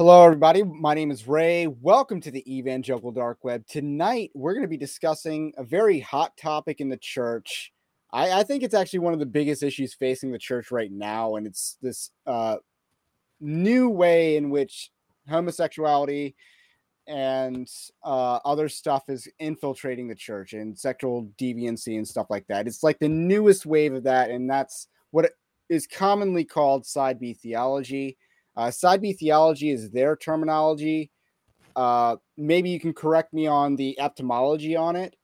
Hello, everybody. My name is Ray. Welcome to the Evangelical Dark Web. Tonight, we're going to be discussing a very hot topic in the church. I, I, think it's actually one of the biggest issues facing the church right now, and it's this uh, new way in which homosexuality and uh, other stuff is infiltrating the church and sexual deviancy and stuff like that. It's like the newest wave of that, and that's what is commonly called side B theology. Uh, side B theology is their terminology. Uh, maybe you can correct me on the etymology on it.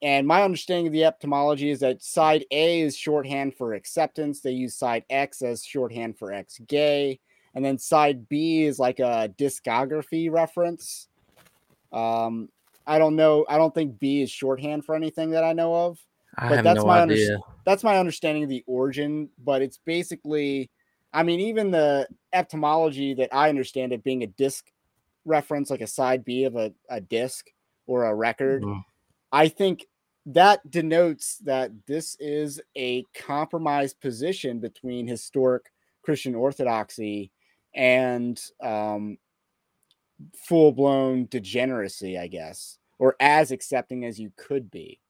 And my understanding of the etymology is that side A is shorthand for acceptance. They use side X as shorthand for ex gay. And then side B is like a discography reference. Um, I don't know. I don't think B is shorthand for anything that I know of. I but that's no my idea. Under- that's my understanding of the origin. But it's basically I mean, even the etymology that I understand it being a disc reference, like a side B of a, a disc or a record, mm-hmm. I think that denotes that this is a compromised position between historic Christian orthodoxy and um, full blown degeneracy, I guess, or as accepting as you could be.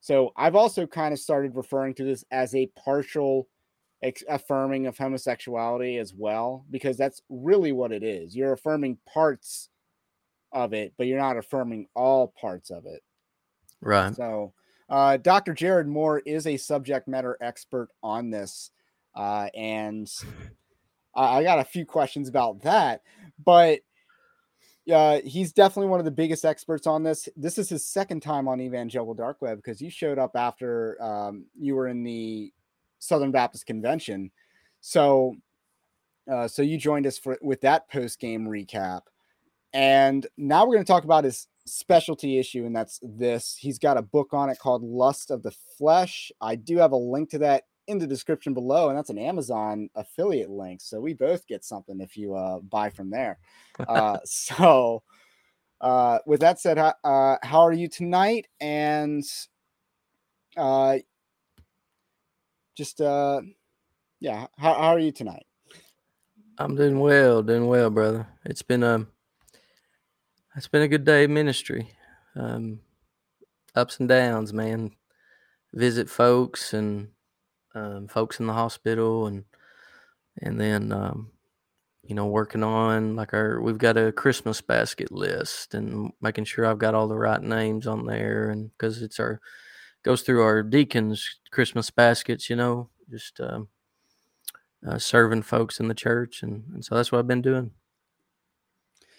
So I've also kind of started referring to this as a partial ex- affirming of homosexuality as well, because that's really what it is. You're affirming parts of it, but you're not affirming all parts of it. Right. So, uh, Dr. Jared Moore is a subject matter expert on this. Uh, and I got a few questions about that, but uh, he's definitely one of the biggest experts on this. This is his second time on Evangelical Dark Web because you showed up after um, you were in the Southern Baptist Convention. So, uh, so you joined us for with that post game recap, and now we're going to talk about his specialty issue, and that's this. He's got a book on it called Lust of the Flesh. I do have a link to that in the description below, and that's an Amazon affiliate link. So we both get something if you uh, buy from there. Uh, so, uh, with that said, uh, how are you tonight? And uh, just uh yeah how, how are you tonight? I'm doing well doing well brother. It's been a it's been a good day of ministry. Um ups and downs man. Visit folks and um, folks in the hospital and and then um, you know working on like our we've got a christmas basket list and making sure i've got all the right names on there and because it's our goes through our deacons Christmas baskets, you know, just um, uh, serving folks in the church, and, and so that's what I've been doing.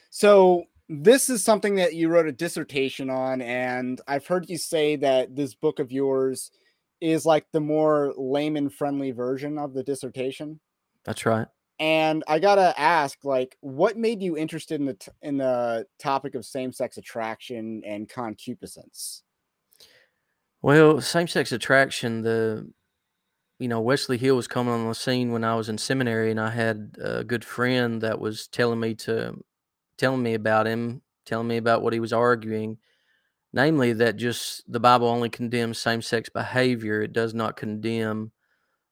So this is something that you wrote a dissertation on, and I've heard you say that this book of yours is like the more layman friendly version of the dissertation. That's right. And I gotta ask, like, what made you interested in the t- in the topic of same sex attraction and concupiscence? Well, same sex attraction, the you know, Wesley Hill was coming on the scene when I was in seminary, and I had a good friend that was telling me to telling me about him, telling me about what he was arguing, namely that just the Bible only condemns same sex behavior; it does not condemn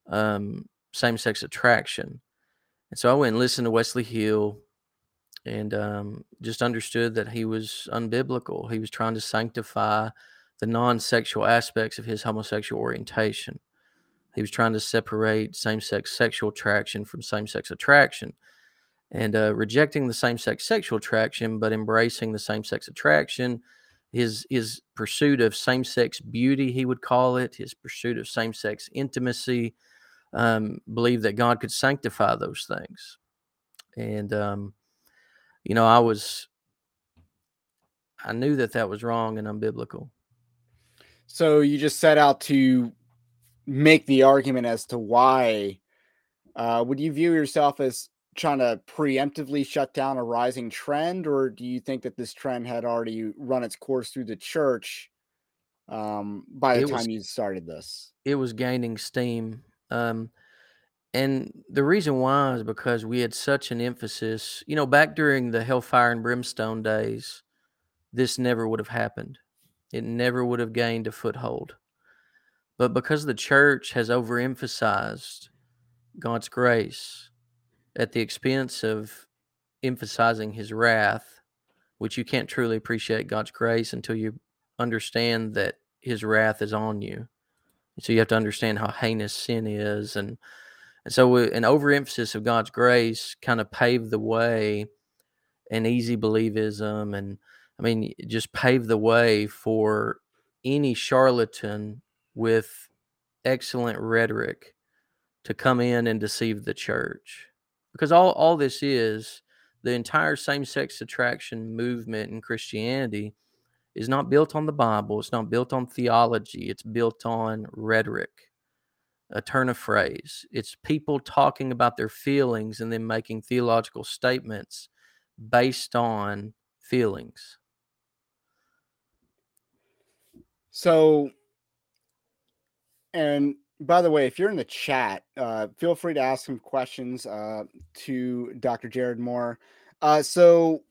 um, same sex attraction. And so I went and listened to Wesley Hill, and um, just understood that he was unbiblical. He was trying to sanctify the non sexual aspects of his homosexual orientation. He was trying to separate same sex sexual attraction from same sex attraction and uh, rejecting the same sex sexual attraction, but embracing the same sex attraction. His, his pursuit of same sex beauty, he would call it, his pursuit of same sex intimacy, um, believed that God could sanctify those things. And, um, you know, I was, I knew that that was wrong and unbiblical. So you just set out to make the argument as to why. Uh, would you view yourself as trying to preemptively shut down a rising trend, or do you think that this trend had already run its course through the church um, by the it time was, you started this? It was gaining steam. Um, and the reason why is because we had such an emphasis, you know, back during the hellfire and brimstone days, this never would have happened it never would have gained a foothold. But because the church has overemphasized God's grace at the expense of emphasizing his wrath, which you can't truly appreciate God's grace until you understand that his wrath is on you. So you have to understand how heinous sin is and and so an overemphasis of God's grace kind of paved the way and easy believism and I mean just paved the way for any charlatan with excellent rhetoric to come in and deceive the church. Because all, all this is, the entire same sex attraction movement in Christianity is not built on the Bible, it's not built on theology, it's built on rhetoric, a turn of phrase. It's people talking about their feelings and then making theological statements based on feelings. So, and by the way, if you're in the chat, uh, feel free to ask some questions uh, to Dr. Jared Moore. Uh, so,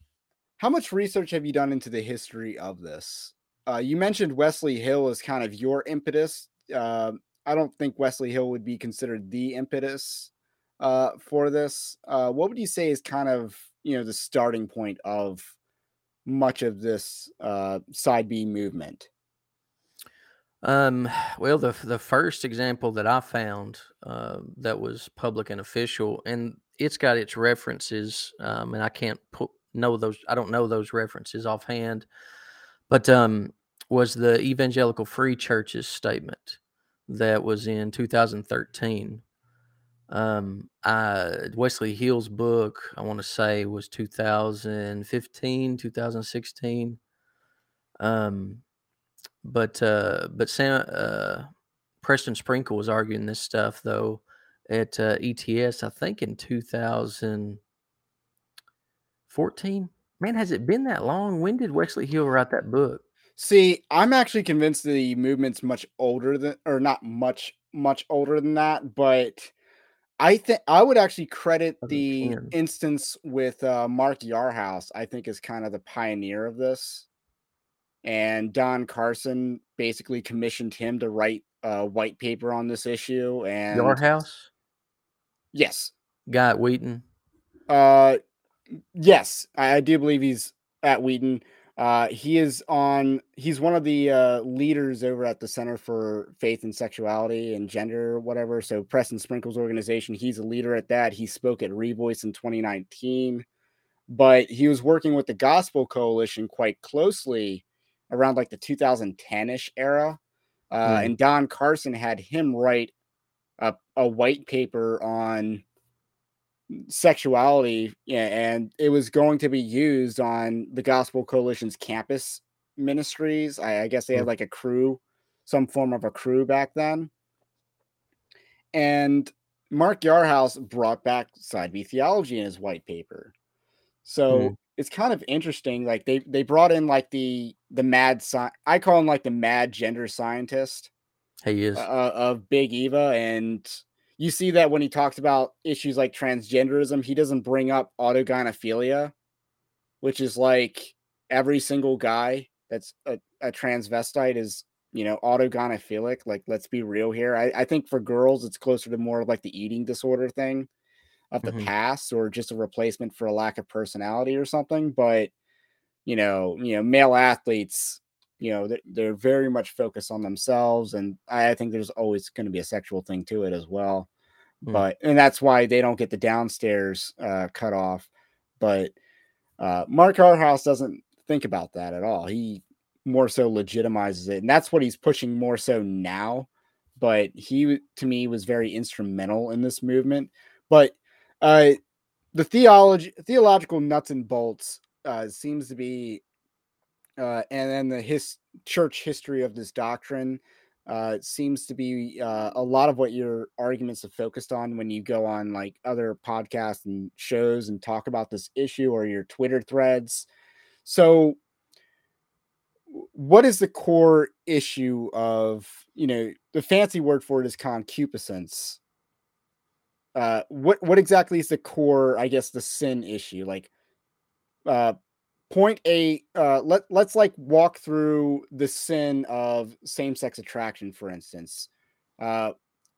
how much research have you done into the history of this? Uh, you mentioned Wesley Hill as kind of your impetus. Uh, I don't think Wesley Hill would be considered the impetus uh, for this. what would you say is kind of you know the starting point of much of this side B movement? Um, well, the the first example that I found uh, that was public and official, and it's got its references, um, and I can't put know those. I don't know those references offhand, but um, was the Evangelical Free Church's statement that was in 2013. Um, I, Wesley Hill's book, I want to say, was 2015, 2016. Um, but uh, but Sam uh, Preston Sprinkle was arguing this stuff though at uh, ETS, I think in 2014. Man, has it been that long? When did Wesley Hill write that book? See, I'm actually convinced the movement's much older than, or not much, much older than that. But I think I would actually credit the instance with uh, Mark Yarhouse. I think is kind of the pioneer of this and Don Carson basically commissioned him to write a white paper on this issue. And Yarhouse, yes, guy at Wheaton. Uh, yes, I, I do believe he's at Wheaton. Uh, he is on. He's one of the uh, leaders over at the Center for Faith and Sexuality and Gender, whatever. So Preston Sprinkles organization. He's a leader at that. He spoke at Revoice in 2019, but he was working with the Gospel Coalition quite closely around like the 2010ish era. Uh, mm. And Don Carson had him write a, a white paper on sexuality, and it was going to be used on the Gospel Coalition's campus ministries. I, I guess they had mm. like a crew, some form of a crew back then. And Mark Yarhouse brought back side B theology in his white paper. So mm it's kind of interesting. Like they they brought in like the the mad sci- I call him like the mad gender scientist. He is uh, of Big Eva, and you see that when he talks about issues like transgenderism, he doesn't bring up autogynephilia, which is like every single guy that's a, a transvestite is you know autogynephilic. Like let's be real here. I, I think for girls it's closer to more like the eating disorder thing of the mm-hmm. past or just a replacement for a lack of personality or something but you know you know male athletes you know they're, they're very much focused on themselves and i think there's always going to be a sexual thing to it as well mm. but and that's why they don't get the downstairs uh, cut off but uh, mark Yarhouse doesn't think about that at all he more so legitimizes it and that's what he's pushing more so now but he to me was very instrumental in this movement but uh, the theology, theological nuts and bolts uh, seems to be, uh, and then the his church history of this doctrine uh, seems to be uh, a lot of what your arguments have focused on when you go on like other podcasts and shows and talk about this issue or your Twitter threads. So, what is the core issue of you know the fancy word for it is concupiscence uh what what exactly is the core i guess the sin issue like uh point a uh let let's like walk through the sin of same-sex attraction for instance uh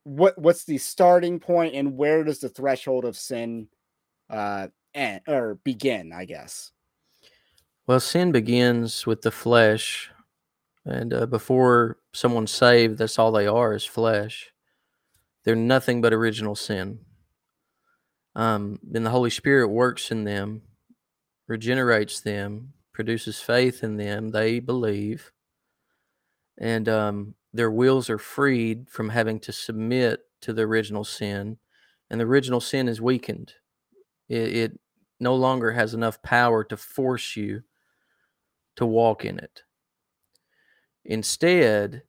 what what's the starting point and where does the threshold of sin uh end or begin, I guess. Well, sin begins with the flesh, and uh, before someone's saved, that's all they are is flesh. They're nothing but original sin. Um, then the Holy Spirit works in them, regenerates them, produces faith in them. They believe, and um, their wills are freed from having to submit to the original sin, and the original sin is weakened. It, it no longer has enough power to force you to walk in it. Instead,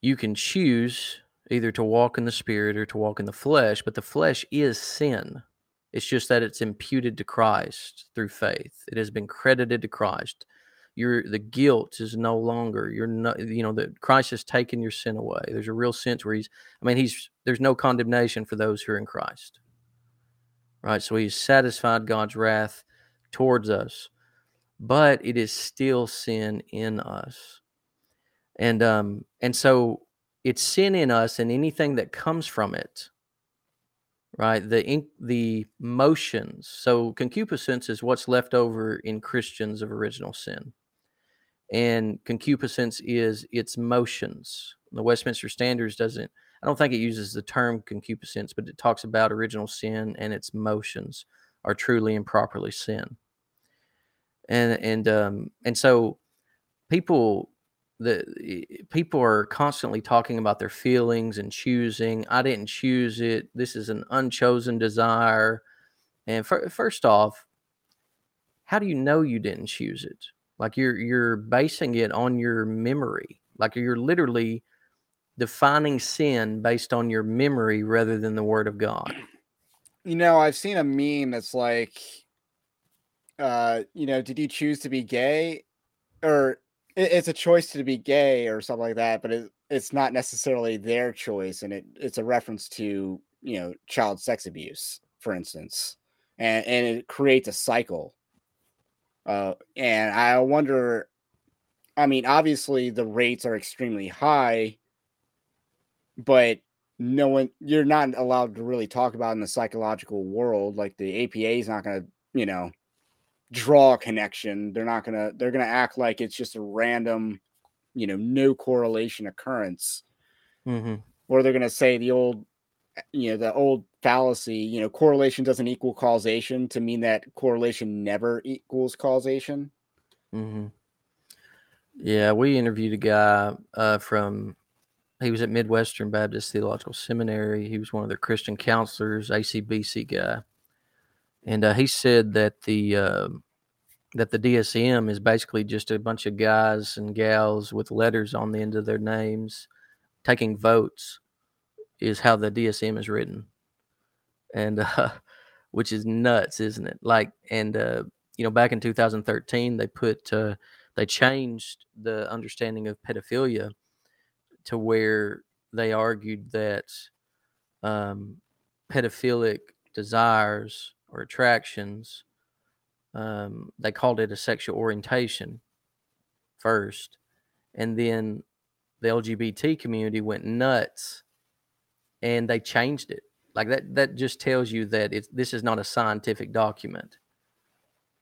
you can choose either to walk in the spirit or to walk in the flesh, but the flesh is sin. It's just that it's imputed to Christ through faith. It has been credited to Christ. Your the guilt is no longer you're not you know that Christ has taken your sin away. There's a real sense where he's I mean he's there's no condemnation for those who are in Christ. Right? So he's satisfied God's wrath towards us. But it is still sin in us. And um and so it's sin in us and anything that comes from it right? The the motions. So concupiscence is what's left over in christians of original sin. And concupiscence is its motions. The westminster standards doesn't i don't think it uses the term concupiscence but it talks about original sin and its motions are truly and properly sin. And and um and so people the people are constantly talking about their feelings and choosing i didn't choose it. This is an unchosen desire. And first off how do you know you didn't choose it? Like you're you're basing it on your memory. Like you're literally defining sin based on your memory rather than the word of god. You know i've seen a meme that's like uh you know did you choose to be gay? or it's a choice to be gay or something like that, but it, it's not necessarily their choice, and it, it's a reference to you know child sex abuse, for instance, and and it creates a cycle. Uh, and I wonder, I mean, obviously the rates are extremely high, but no one you're not allowed to really talk about in the psychological world. Like the APA is not going to, you know, draw a connection. They're not gonna they're gonna act like it's just a random, you know, no correlation occurrence. Mm-hmm. Or they're gonna say the old, you know, the old fallacy, you know, correlation doesn't equal causation to mean that correlation never equals causation. Mm-hmm. Yeah, we interviewed a guy uh, from he was at Midwestern Baptist Theological Seminary. He was one of their Christian counselors, ACBC guy and uh, he said that the uh, that the DSM is basically just a bunch of guys and gals with letters on the end of their names taking votes is how the DSM is written, and uh, which is nuts, isn't it? Like, and uh, you know, back in 2013, they put uh, they changed the understanding of pedophilia to where they argued that um, pedophilic desires or attractions. Um, they called it a sexual orientation first, and then the LGBT community went nuts, and they changed it. Like that. That just tells you that it's this is not a scientific document.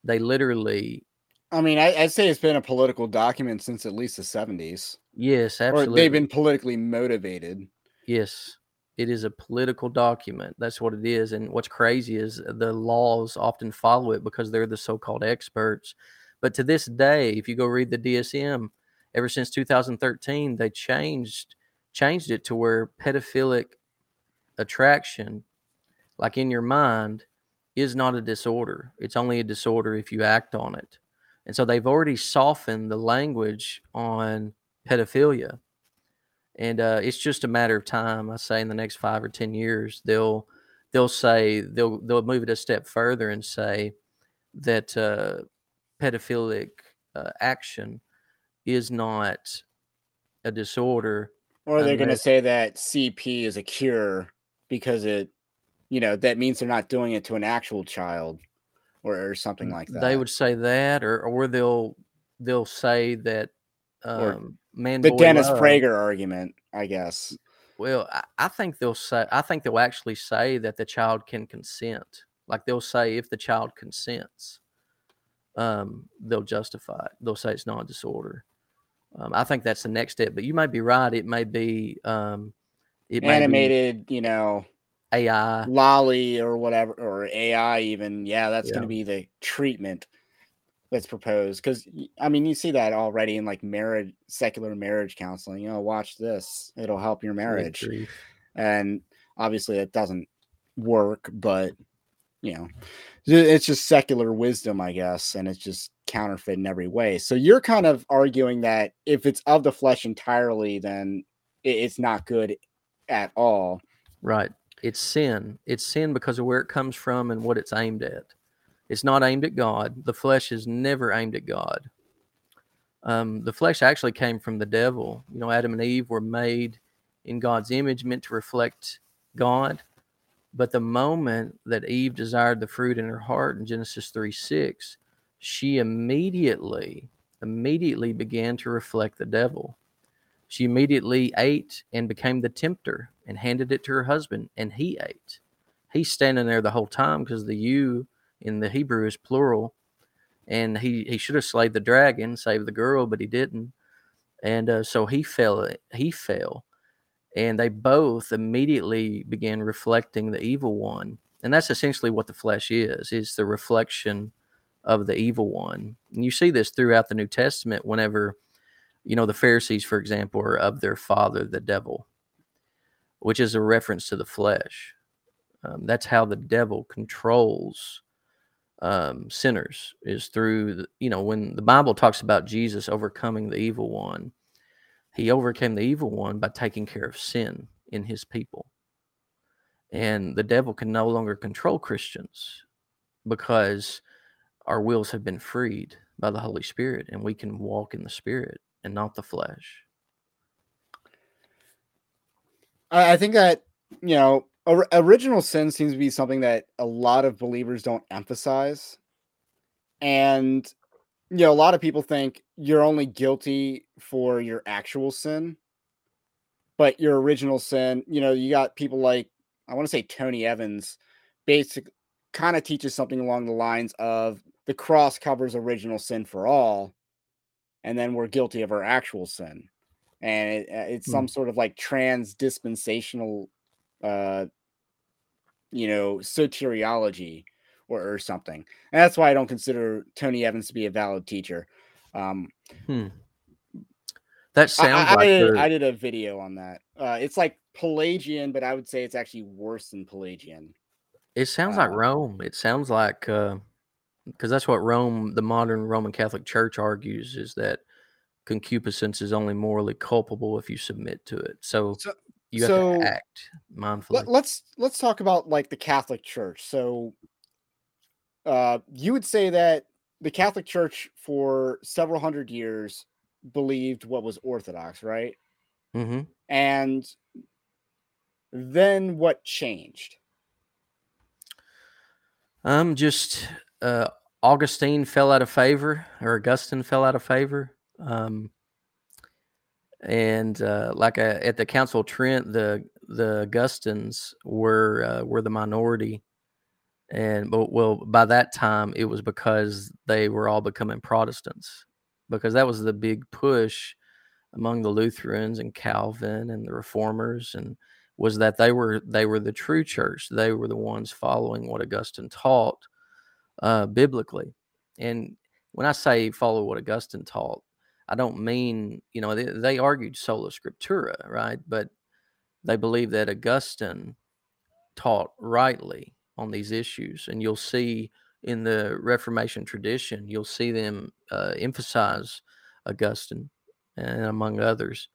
They literally. I mean, I, would say it's been a political document since at least the seventies. Yes, absolutely. Or they've been politically motivated. Yes, it is a political document. That's what it is. And what's crazy is the laws often follow it because they're the so called experts. But to this day, if you go read the DSM, ever since 2013, they changed changed it to where pedophilic attraction, like in your mind, is not a disorder. It's only a disorder if you act on it. And so they've already softened the language on pedophilia and uh, it's just a matter of time. I say in the next five or ten years, they'll they'll say they'll they'll move it a step further and say that uh, pedophilic uh, action is not a disorder, or they're going to say that CP is a cure because it, you know, that means they're not doing it to an actual child or, or something like that. They would say that, or or they'll they'll say that um, man. The Dennis love. Prager argument, I guess. Well, I, I think they'll say. I think they'll actually say that the child can consent. Like they'll say if the child consents, um, they'll justify it. They'll say it's not a disorder. Um, I think that's the next step. But you might be right. It may be um, it animated, be you know, AI, Lolly or whatever, or AI even. Yeah, that's yeah. going to be the treatment that's proposed. Because I mean, you see that already in like marriage, secular marriage counseling. You know, watch this; it'll help your marriage. And obviously, it doesn't work, but you know, it's just secular wisdom, I guess, and it's just counterfeit in every way. So you're kind of arguing that if it's of the flesh entirely, then it's not good at all. Right. It's sin. It's sin because of where it comes from and what it's aimed at. It's not aimed at God. The flesh is never aimed at God. Um, the flesh actually came from the devil. You know, Adam and Eve were made in God's image, meant to reflect God. But the moment that Eve desired the fruit in her heart in Genesis 3 6, she immediately, immediately began to reflect the devil. She immediately ate and became the tempter and handed it to her husband, and he ate. He's standing there the whole time because the you in the Hebrew is plural, and he, he should have slayed the dragon, saved the girl, but he didn't. And uh, so he fell. He fell and they both immediately began reflecting the evil one and that's essentially what the flesh is is the reflection of the evil one and you see this throughout the new testament whenever you know the pharisees for example are of their father the devil which is a reference to the flesh um, that's how the devil controls um, sinners is through the, you know when the bible talks about jesus overcoming the evil one he overcame the evil one by taking care of sin in his people. And the devil can no longer control Christians because our wills have been freed by the Holy Spirit and we can walk in the Spirit and not the flesh. I think that, you know, original sin seems to be something that a lot of believers don't emphasize. And you know, a lot of people think you're only guilty for your actual sin, but your original sin, you know, you got people like I want to say Tony Evans, basic kind of teaches something along the lines of the cross covers original sin for all, and then we're guilty of our actual sin, and it, uh, it's hmm. some sort of like trans dispensational, uh, you know, soteriology or, or something. And that's why I don't consider Tony Evans to be a valid teacher. Um, hmm. That sounds I, like I did, I did, a video on that. Uh, it's like Pelagian, but I would say it's actually worse than Pelagian. It sounds uh, like Rome. It sounds like because uh, that's what Rome, the modern Roman Catholic Church, argues is that concupiscence is only morally culpable if you submit to it. So, so you have so to act mindfully. Let, let's let's talk about like the Catholic Church. So uh, you would say that the Catholic Church for several hundred years believed what was Orthodox, right? Mm-hmm. And then what changed? Um, just uh, Augustine fell out of favor, or Augustine fell out of favor. Um, and uh, like a, uh, at the Council of Trent, the the Augustines were uh, were the minority. And but well by that time it was because they were all becoming protestants because that was the big push among the lutherans and calvin and the reformers and was that they were they were the true church. They were the ones following what augustine taught uh, biblically. And when i say follow what augustine taught i don't mean you know they, they argued sola scriptura right but they believe that augustine taught rightly on these issues. And you'll see in the Reformation tradition, you'll see them uh, emphasize Augustine and among others.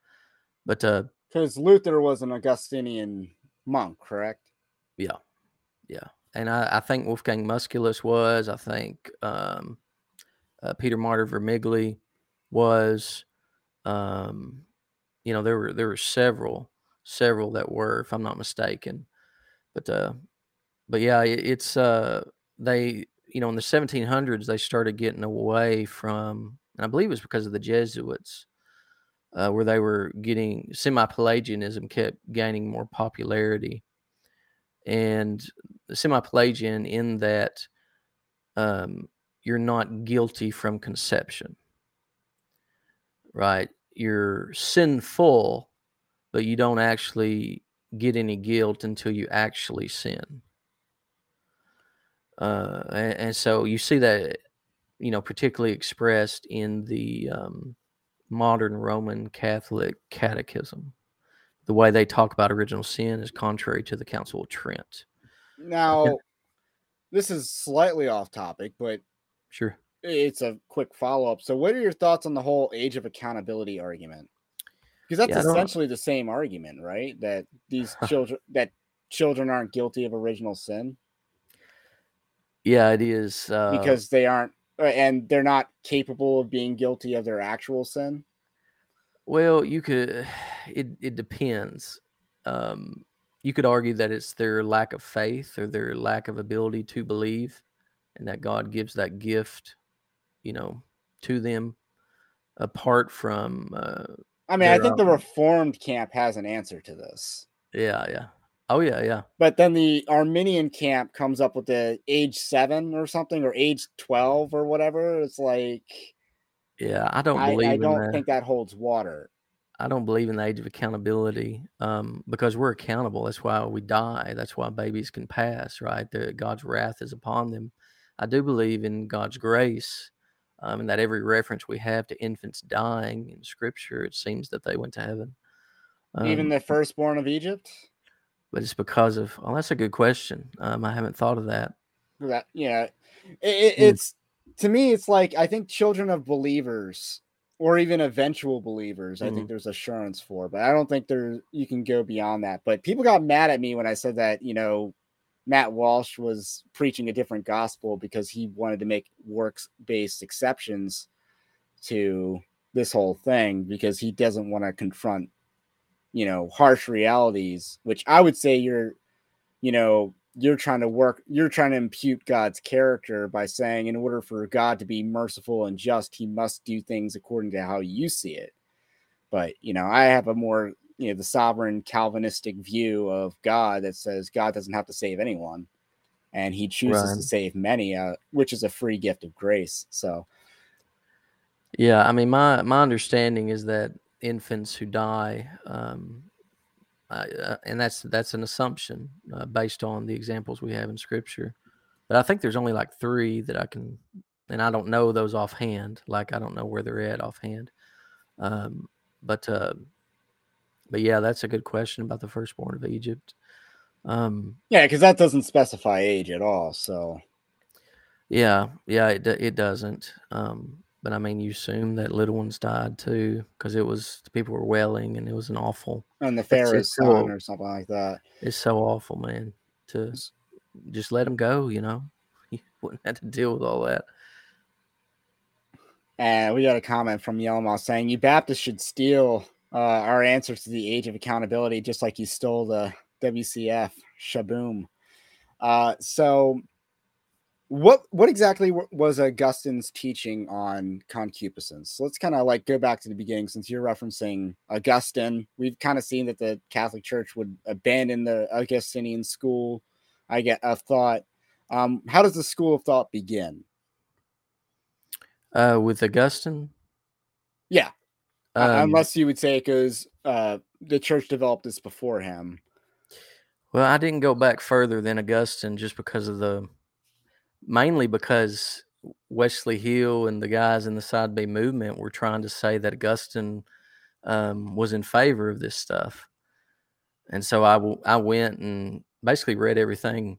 But because uh, Luther was an Augustinian monk, correct? Yeah, yeah. And I, I think Wolfgang Musculus was. I think um, uh, Peter Martyr Vermigli was. Um, you know, there were there were several several that were, if I'm not mistaken. But uh, but yeah, it's uh they you know in the 1700s they started getting away from, and I believe it was because of the Jesuits, uh, where they were getting semi-Pelagianism kept gaining more popularity, and semi-Pelagian in that um, you're not guilty from conception, right? You're sinful, but you don't actually get any guilt until you actually sin. Uh, and, and, so you see that, you know, particularly expressed in the um, modern Roman Catholic Catechism. The way they talk about original sin is contrary to the Council of Trent. Now, this is slightly off topic, but sure, it's a quick follow up. So, what are your thoughts on the whole age of accountability argument? Because that's yeah, essentially the same argument, right? That these children that children aren't guilty of original sin. Yeah, it is uh, because they aren't, uh, and they're not capable of being guilty of their actual sin. Well, you could. It it depends. Um, you could argue that it's their lack of faith or their lack of ability to believe, and that God gives that gift, you know, to them apart from. Uh, I mean, I think the Reformed camp has an answer to this. Yeah, yeah. Oh, yeah, yeah. But then the Arminian camp comes up with the age seven or something, or age 12 or whatever. It's like. Yeah, I don't believe I, I don't that. think that holds water. I don't believe in the age of accountability um, because we're accountable. That's why we die. That's why babies can pass, right? The, God's wrath is upon them. I do believe in God's grace um, and that every reference we have to infants dying in Scripture, it seems that they went to heaven. Um, Even the firstborn of Egypt? But it's because of, well, that's a good question. Um, I haven't thought of that. That, yeah. It, it, hmm. it's, to me, it's like I think children of believers or even eventual believers, mm-hmm. I think there's assurance for, but I don't think there you can go beyond that. But people got mad at me when I said that, you know, Matt Walsh was preaching a different gospel because he wanted to make works based exceptions to this whole thing because he doesn't want to confront, you know, harsh realities, which I would say you're, you know, you're trying to work you're trying to impute god's character by saying in order for god to be merciful and just he must do things according to how you see it. But you know i have a more you know the sovereign calvinistic view of god that says god doesn't have to save anyone and he chooses right. to save many uh, which is a free gift of grace so yeah i mean my my understanding is that infants who die um, uh, and that's that's an assumption uh, based on the examples we have in scripture. But I think there's only like three that I can, and I don't know those offhand. Like I don't know where they're at offhand. Um, but uh, but yeah, that's a good question about the firstborn of Egypt. Um, yeah, because that doesn't specify age at all. So yeah, yeah, it it doesn't. Um, but I mean, you assume that little ones died too, because it was people were wailing and it was an awful. And the Pharaoh's son so, or something like that. It's so awful, man. To just let them go, you know, you wouldn't have to deal with all that. And we got a comment from Yelma saying, "You Baptists should steal uh, our answers to the age of accountability, just like you stole the WCF shaboom." Uh, so what what exactly was Augustine's teaching on concupiscence? So let's kind of like go back to the beginning since you're referencing Augustine. We've kind of seen that the Catholic Church would abandon the Augustinian school. I get a thought. Um, how does the school of thought begin? Uh, with Augustine. Yeah, um, unless you would say it goes. Uh, the church developed this before him. Well, I didn't go back further than Augustine just because of the mainly because Wesley Hill and the guys in the Side B movement were trying to say that Augustine um, was in favor of this stuff. And so I, w- I went and basically read everything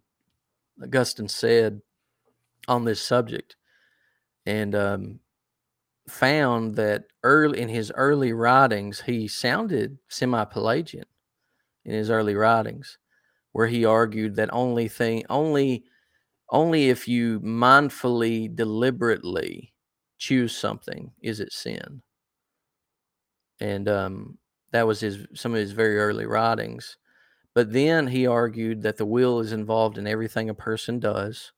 Augustine said on this subject and um, found that early in his early writings, he sounded semi Pelagian in his early writings, where he argued that only thing, only only if you mindfully, deliberately choose something is it sin. And um, that was his some of his very early writings. But then he argued that the will is involved in everything a person does.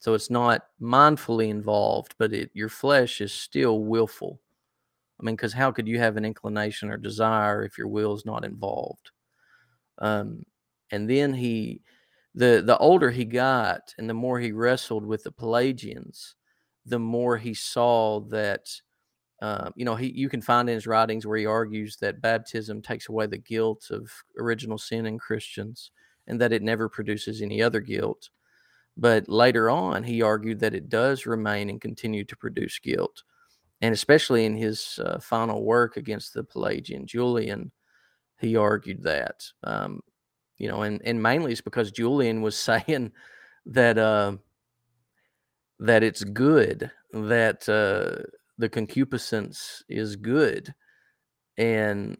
So it's not mindfully involved, but it, your flesh is still willful. I mean, because how could you have an inclination or desire if your will is not involved? Um, and then he the the older he got and the more he wrestled with the Pelagians, the more he saw that uh, you know he you can find in his writings where he argues that baptism takes away the guilt of original sin in Christians and that it never produces any other guilt. But later on, he argued that it does remain and continue to produce guilt. And especially in his uh, final work against the Pelagian Julian, he argued that. Um, you know, and, and mainly it's because Julian was saying that uh, that it's good that uh, the concupiscence is good, and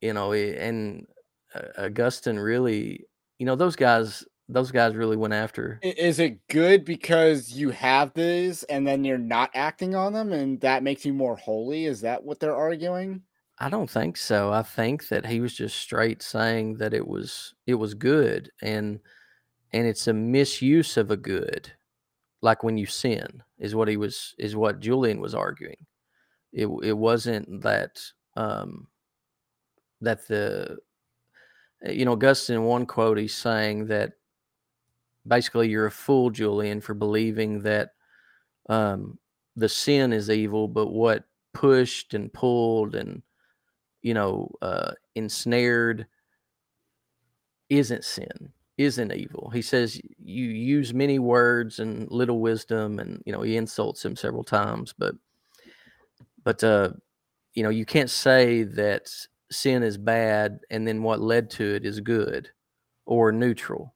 you know, and uh, Augustine really, you know, those guys those guys really went after. Is it good because you have these and then you're not acting on them and that makes you more holy? Is that what they're arguing? I don't think so. I think that he was just straight saying that it was it was good and and it's a misuse of a good like when you sin is what he was is what Julian was arguing. It it wasn't that um that the you know Augustine in one quote he's saying that basically you're a fool, Julian, for believing that um, the sin is evil, but what pushed and pulled and you know uh, ensnared isn't sin, isn't evil. He says you use many words and little wisdom, and you know he insults him several times, but but uh, you know you can't say that sin is bad and then what led to it is good or neutral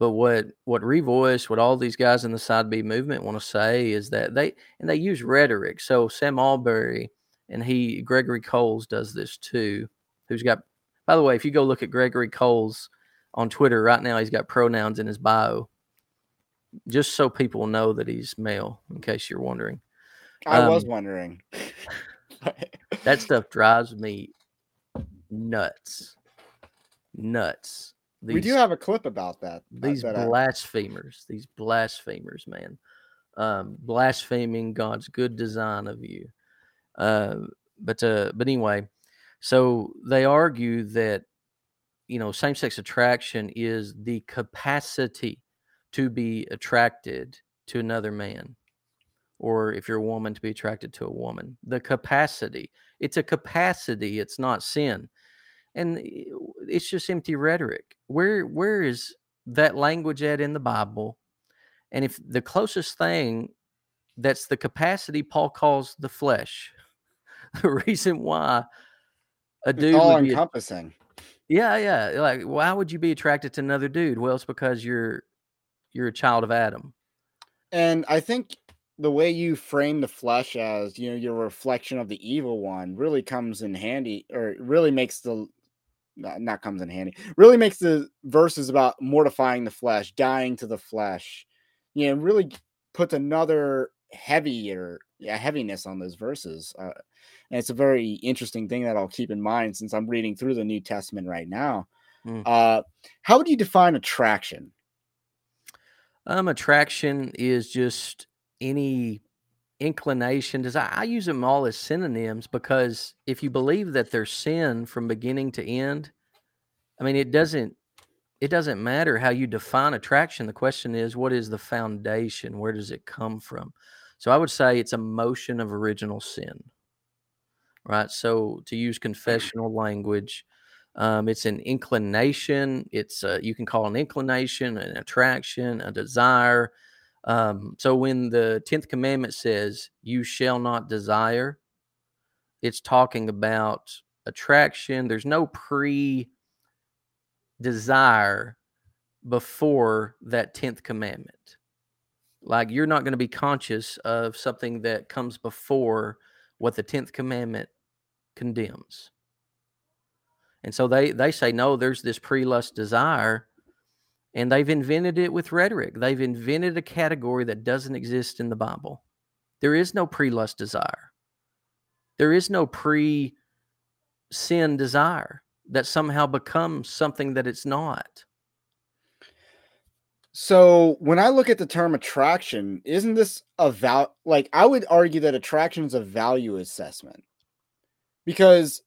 but what what Revoice, what all these guys in the side B movement want to say is that they and they use rhetoric. So Sam Allberry and he Gregory Coles does this too. Who's got by the way, if you go look at Gregory Coles on Twitter right now, he's got pronouns in his bio. Just so people know that he's male, in case you're wondering. I um, was wondering. that stuff drives me nuts. Nuts. These, we do have a clip about that. These that blasphemers, these blasphemers, man, um, blaspheming God's good design of you. Uh, but uh, but anyway, so they argue that you know same-sex attraction is the capacity to be attracted to another man or if you're a woman to be attracted to a woman the capacity it's a capacity it's not sin and eh, it's just empty rhetoric. Where where is that language at in the Bible? And if the closest thing that's the capacity Paul calls the flesh, the reason why a dude all encompassing. Yeah, yeah. Like, why would you be attracted to another dude? Well, it's because you're you're a child of Adam. And I think the way you frame the flesh as you know your reflection of the evil one really comes in handy or really makes the not comes in handy. Really makes the verses about mortifying the flesh, dying to the flesh. You know, really puts another heavier yeah, heaviness on those verses. Uh, and it's a very interesting thing that I'll keep in mind since I'm reading through the New Testament right now. Mm. Uh, how would you define attraction? Um, attraction is just any inclination does I, I, use them all as synonyms because if you believe that they're sin from beginning to end i mean it doesn't it doesn't matter how you define attraction. The question is what is the foundation? Where does it come from? So i would say it's a motion of original sin right? So to use confessional language um, it's an inclination. It's a, you can call an inclination an attraction a desire um, so when the 10th commandment says, You shall not desire, it's talking about attraction. There's no pre desire before that 10th commandment. Like you're not going to be conscious of something that comes before what the 10th commandment condemns. And so they they say no there's this pre-lust desire and they've invented it with rhetoric. They've invented a category that doesn't exist in the Bible. There is no pre lust desire, there is no pre sin desire that somehow becomes something that it's not. So when I look at the term attraction, isn't this a val like I would argue that attraction is a value assessment because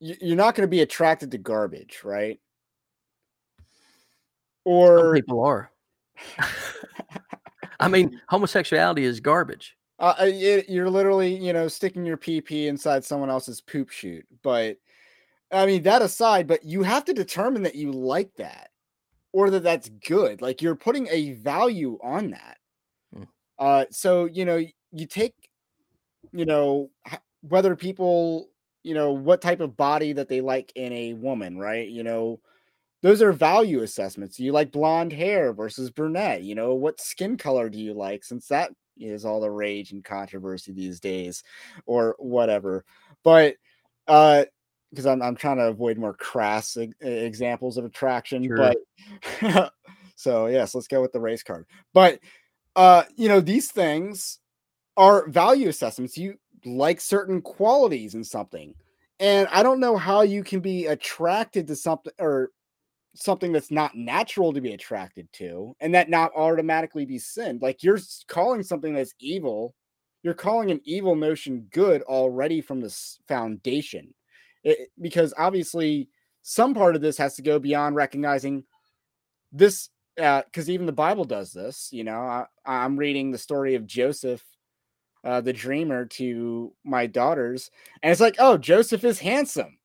you're not going to be attracted to garbage, right? Or Some people are. I mean, homosexuality is garbage. Uh, it, you're literally, you know, sticking your PP inside someone else's poop chute. But I mean, that aside, but you have to determine that you like that or that that's good. Like you're putting a value on that. Hmm. Uh, so you know, you take, you know, whether people, you know, what type of body that they like in a woman, right? You know, those are value assessments. Do you like blonde hair versus brunette? You know, what skin color do you like? Since that is all the rage and controversy these days, or whatever. But uh, because I'm I'm trying to avoid more crass e- examples of attraction, sure. but so yes, let's go with the race card. But uh, you know, these things are value assessments. You like certain qualities in something. And I don't know how you can be attracted to something or something that's not natural to be attracted to and that not automatically be sinned. Like you're calling something that's evil, you're calling an evil notion good already from the foundation. It, because obviously some part of this has to go beyond recognizing this because uh, even the bible does this you know I, i'm reading the story of joseph uh, the dreamer to my daughters and it's like oh joseph is handsome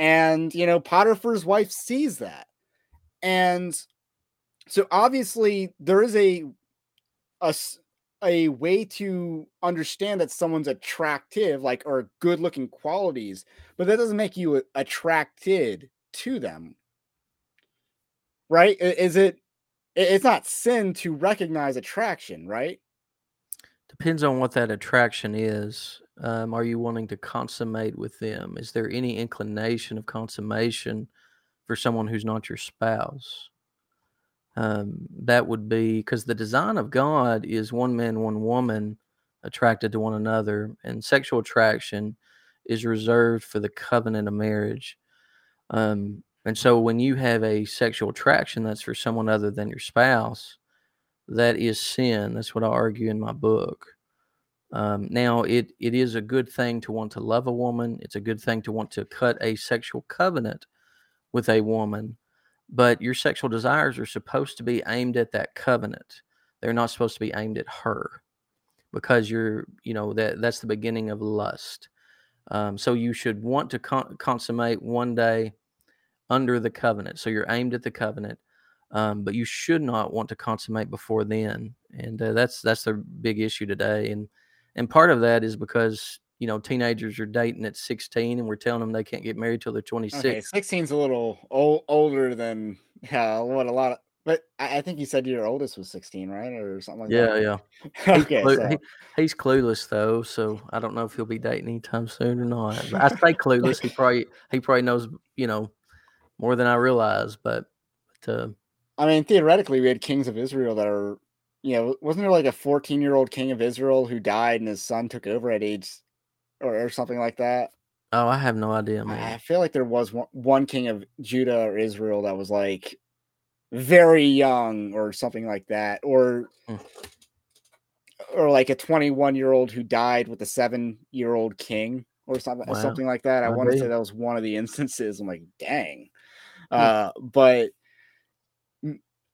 and, you know, Potiphar's wife sees that. And so obviously there is a, a, a way to understand that someone's attractive, like, or good looking qualities, but that doesn't make you attracted to them. Right? Is it, it's not sin to recognize attraction, right? Depends on what that attraction is. Um, are you wanting to consummate with them? Is there any inclination of consummation for someone who's not your spouse? Um, that would be because the design of God is one man, one woman attracted to one another, and sexual attraction is reserved for the covenant of marriage. Um, and so when you have a sexual attraction that's for someone other than your spouse, that is sin. That's what I argue in my book. Um, now, it it is a good thing to want to love a woman. It's a good thing to want to cut a sexual covenant with a woman, but your sexual desires are supposed to be aimed at that covenant. They're not supposed to be aimed at her, because you're you know that that's the beginning of lust. Um, so you should want to con- consummate one day under the covenant. So you're aimed at the covenant, um, but you should not want to consummate before then. And uh, that's that's the big issue today. And and part of that is because you know teenagers are dating at 16 and we're telling them they can't get married till they're 26 okay, 16 is a little old, older than yeah, what a lot of but I, I think you said your oldest was 16 right or something like yeah that yeah yeah. okay he's, so. he, he's clueless though so i don't know if he'll be dating anytime soon or not i say clueless he probably he probably knows you know more than i realize but, but uh, i mean theoretically we had kings of israel that are you know, wasn't there like a 14 year old king of Israel who died and his son took over at age or, or something like that? Oh, I have no idea, man. I feel like there was one, one king of Judah or Israel that was like very young or something like that, or hmm. or like a 21 year old who died with a seven year old king or something wow. something like that. I want to say that was one of the instances. I'm like, dang. Hmm. Uh, but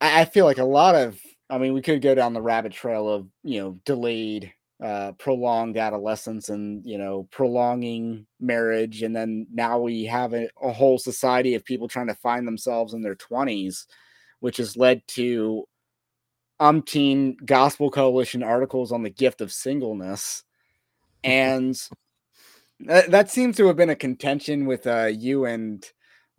I feel like a lot of I mean, we could go down the rabbit trail of, you know, delayed, uh, prolonged adolescence and, you know, prolonging marriage. And then now we have a, a whole society of people trying to find themselves in their 20s, which has led to umpteen gospel coalition articles on the gift of singleness. And that, that seems to have been a contention with uh, you and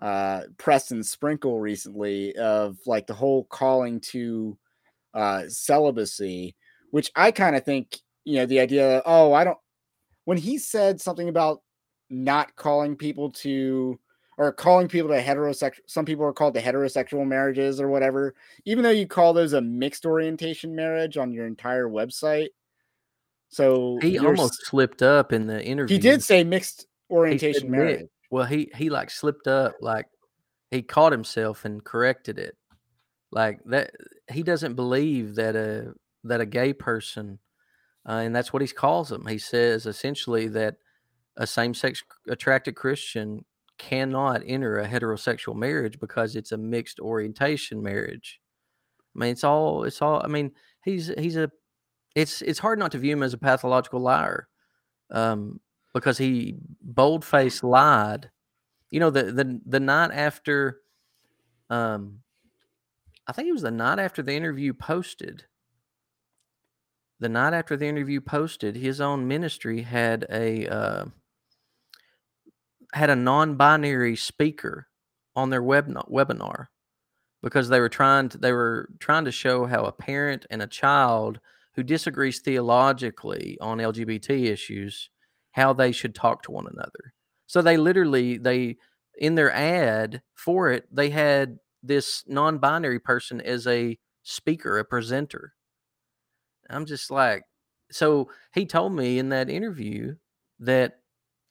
uh, Preston Sprinkle recently of like the whole calling to uh, celibacy, which I kind of think, you know, the idea, oh, I don't, when he said something about not calling people to, or calling people to heterosexual, some people are called to heterosexual marriages or whatever, even though you call those a mixed orientation marriage on your entire website. So he almost slipped up in the interview. He did say mixed orientation marriage. Well, he he like slipped up, like he caught himself and corrected it. Like that, he doesn't believe that a that a gay person, uh, and that's what he calls them. He says essentially that a same sex attracted Christian cannot enter a heterosexual marriage because it's a mixed orientation marriage. I mean, it's all it's all. I mean, he's he's a. It's it's hard not to view him as a pathological liar, um, because he bold faced lied. You know, the the the night after, um, I think it was the night after the interview posted. The night after the interview posted, his own ministry had a uh, had a non-binary speaker on their web webinar because they were trying to they were trying to show how a parent and a child who disagrees theologically on LGBT issues how they should talk to one another. So they literally they in their ad for it they had this non-binary person as a speaker, a presenter. I'm just like so he told me in that interview that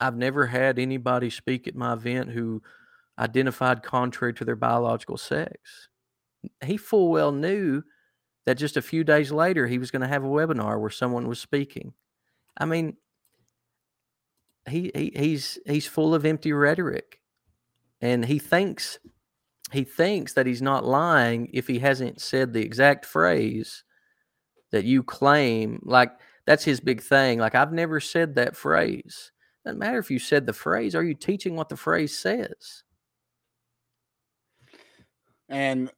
I've never had anybody speak at my event who identified contrary to their biological sex. He full well knew that just a few days later he was going to have a webinar where someone was speaking. I mean, he, he he's he's full of empty rhetoric, and he thinks he thinks that he's not lying if he hasn't said the exact phrase that you claim. Like that's his big thing. Like I've never said that phrase. Doesn't matter if you said the phrase. Are you teaching what the phrase says? And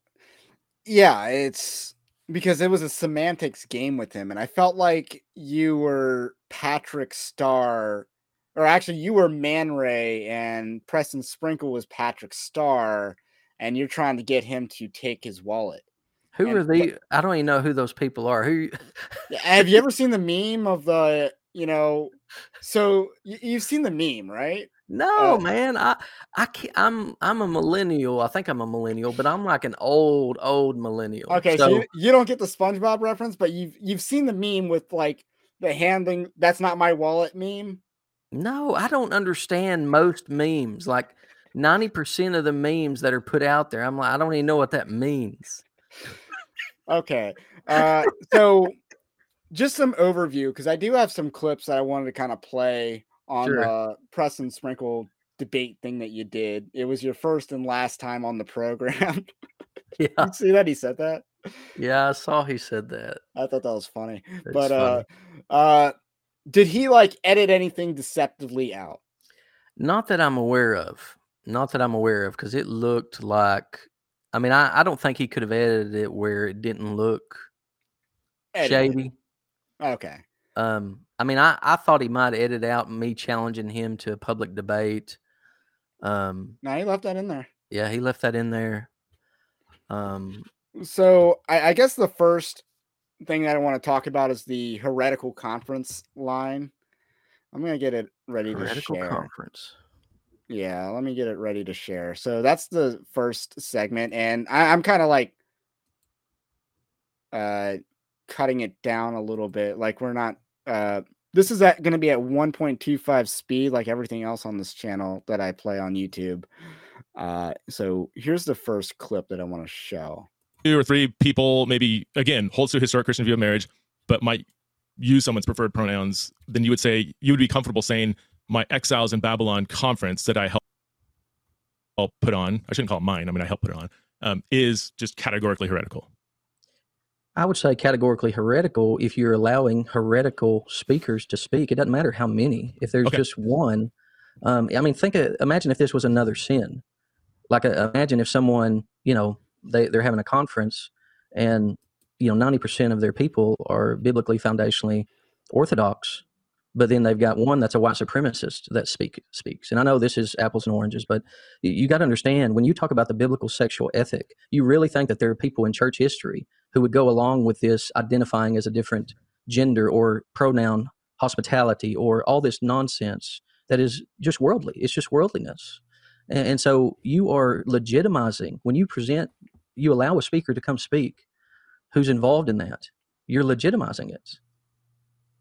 yeah, it's because it was a semantics game with him. And I felt like you were Patrick Star, or actually, you were Man Ray, and Preston Sprinkle was Patrick Star, and you're trying to get him to take his wallet. Who and, are the? I don't even know who those people are. Who have you ever seen the meme of the? You know, so you, have seen the meme, right? No, uh, man. I I can't, I'm I'm a millennial. I think I'm a millennial, but I'm like an old old millennial. Okay, so, so you, you, don't get the SpongeBob reference, but you've you've seen the meme with like the handling. That's not my wallet meme. No, I don't understand most memes. Like ninety percent of the memes that are put out there, I'm like, I don't even know what that means. okay, uh, so just some overview because I do have some clips that I wanted to kind of play on sure. the Preston Sprinkle debate thing that you did. It was your first and last time on the program. yeah. You see that he said that? Yeah, I saw he said that. I thought that was funny. but funny. uh uh did he like edit anything deceptively out? Not that I'm aware of. Not that I'm aware of, because it looked like I mean, I, I don't think he could have edited it where it didn't look edited. shady. Okay. Um, I mean, I, I thought he might edit out me challenging him to a public debate. Um, no, he left that in there. Yeah, he left that in there. Um, so I, I guess the first thing that I want to talk about is the heretical conference line. I'm gonna get it ready heretical to share. conference. Yeah, let me get it ready to share. So that's the first segment, and I, I'm kind of like uh cutting it down a little bit. Like we're not uh, this is going to be at 1.25 speed, like everything else on this channel that I play on YouTube. Uh, so here's the first clip that I want to show. Two or three people, maybe again, holds to historic Christian view of marriage, but might use someone's preferred pronouns. Then you would say you would be comfortable saying my Exiles in Babylon conference that I helped put on. I shouldn't call it mine. I mean, I helped put it on. Um, is just categorically heretical. I would say categorically heretical if you're allowing heretical speakers to speak. It doesn't matter how many. If there's okay. just one, um, I mean, think. Of, imagine if this was another sin. Like, uh, imagine if someone, you know, they they're having a conference, and you know, ninety percent of their people are biblically foundationally orthodox, but then they've got one that's a white supremacist that speak speaks. And I know this is apples and oranges, but you, got to understand when you talk about the biblical sexual ethic, you really think that there are people in church history who would go along with this identifying as a different gender or pronoun hospitality or all this nonsense that is just worldly. It's just worldliness. And, and, so you are legitimizing when you present, you allow a speaker to come speak who's involved in that. You're legitimizing it,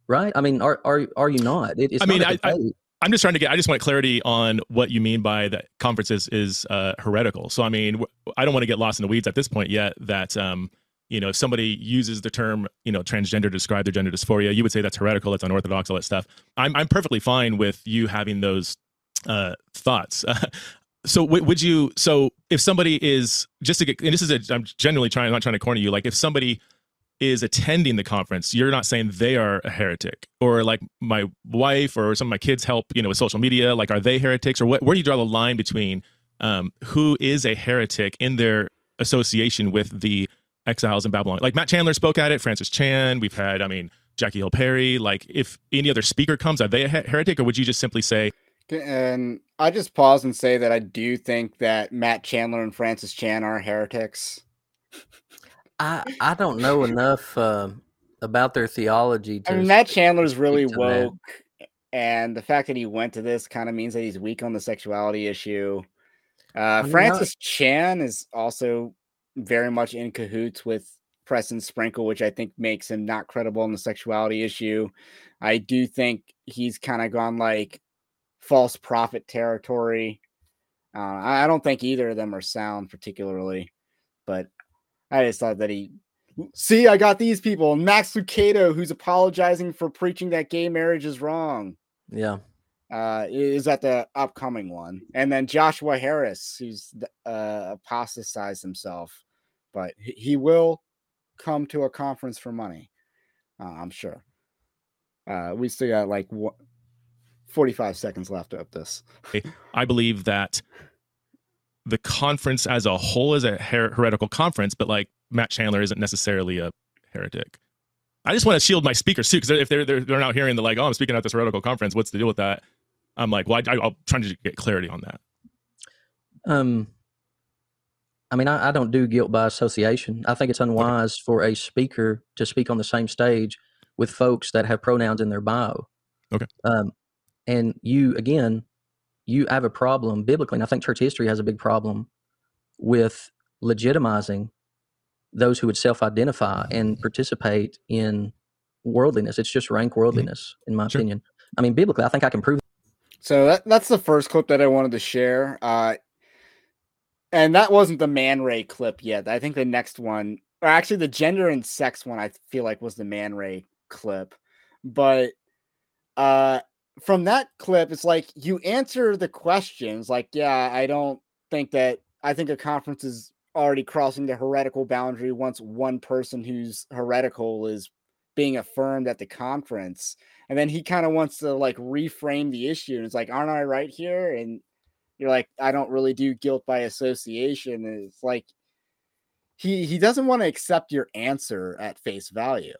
right? I mean, are are are you not? It, I mean, I, I, I'm just trying to get. I just want clarity on what you mean by that conference is, is uh, heretical. So, I mean, I don't want to get lost in the weeds at this point yet. That um, you know, if somebody uses the term, you know, transgender to describe their gender dysphoria, you would say that's heretical, that's unorthodox, all that stuff. I'm, I'm perfectly fine with you having those uh, thoughts. so would you? So if somebody is just to get, and this is a, I'm generally trying, I'm not trying to corner you. Like if somebody is attending the conference, you're not saying they are a heretic, or like my wife or some of my kids help, you know, with social media. Like, are they heretics, or what, where do you draw the line between um, who is a heretic in their association with the exiles in Babylon? Like Matt Chandler spoke at it, Francis Chan. We've had, I mean, Jackie Hill Perry. Like, if any other speaker comes, are they a heretic, or would you just simply say? And I just pause and say that I do think that Matt Chandler and Francis Chan are heretics. I I don't know enough uh, about their theology. I mean, Matt Chandler's really woke, that. and the fact that he went to this kind of means that he's weak on the sexuality issue. Uh, Francis not... Chan is also very much in cahoots with Preston Sprinkle, which I think makes him not credible on the sexuality issue. I do think he's kind of gone like false prophet territory. Uh, I don't think either of them are sound particularly, but I just thought that he see, I got these people. Max Lucado, who's apologizing for preaching that gay marriage is wrong. Yeah. Uh, is at the upcoming one. And then Joshua Harris, who's uh, apostatized himself, but he will come to a conference for money. Uh, I'm sure. Uh, we still got like 45 seconds left of this. I believe that the conference as a whole is a her- heretical conference, but like Matt Chandler isn't necessarily a heretic. I just want to shield my speakers too, because if they're, they're they're not hearing the like, oh, I'm speaking at this heretical conference, what's the deal with that? I'm like, well, I, I, am trying to get clarity on that. Um, I mean, I, I, don't do guilt by association. I think it's unwise okay. for a speaker to speak on the same stage with folks that have pronouns in their bio. Okay. Um, and you again you have a problem biblically, and I think church history has a big problem with legitimizing those who would self-identify and participate in worldliness. It's just rank worldliness, in my sure. opinion. I mean, biblically, I think I can prove. So that, that's the first clip that I wanted to share. Uh, and that wasn't the Man Ray clip yet. I think the next one, or actually the gender and sex one, I feel like was the Man Ray clip. But uh, from that clip, it's like you answer the questions like, yeah, I don't think that I think a conference is already crossing the heretical boundary once one person who's heretical is being affirmed at the conference. And then he kind of wants to like reframe the issue. And it's like, aren't I right here? And you're like, I don't really do guilt by association. And it's like he he doesn't want to accept your answer at face value.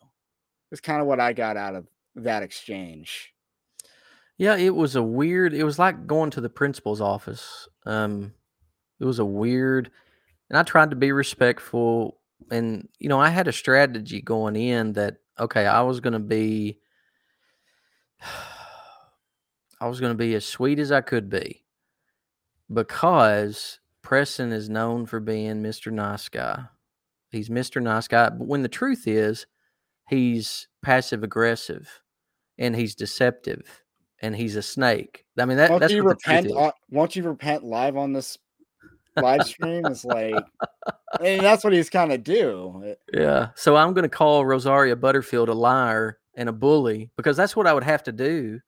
It's kind of what I got out of that exchange. Yeah, it was a weird it was like going to the principal's office. Um, it was a weird and I tried to be respectful and you know, I had a strategy going in that okay, I was going to be I was going to be as sweet as I could be because Preston is known for being Mr. Nice Guy. He's Mr. Nice Guy, but when the truth is he's passive aggressive and he's deceptive and he's a snake. I mean that. Won't that's you repent? On, won't you repent live on this live stream? It's like, and that's what he's kind of do. Yeah. So I'm going to call Rosaria Butterfield a liar and a bully because that's what I would have to do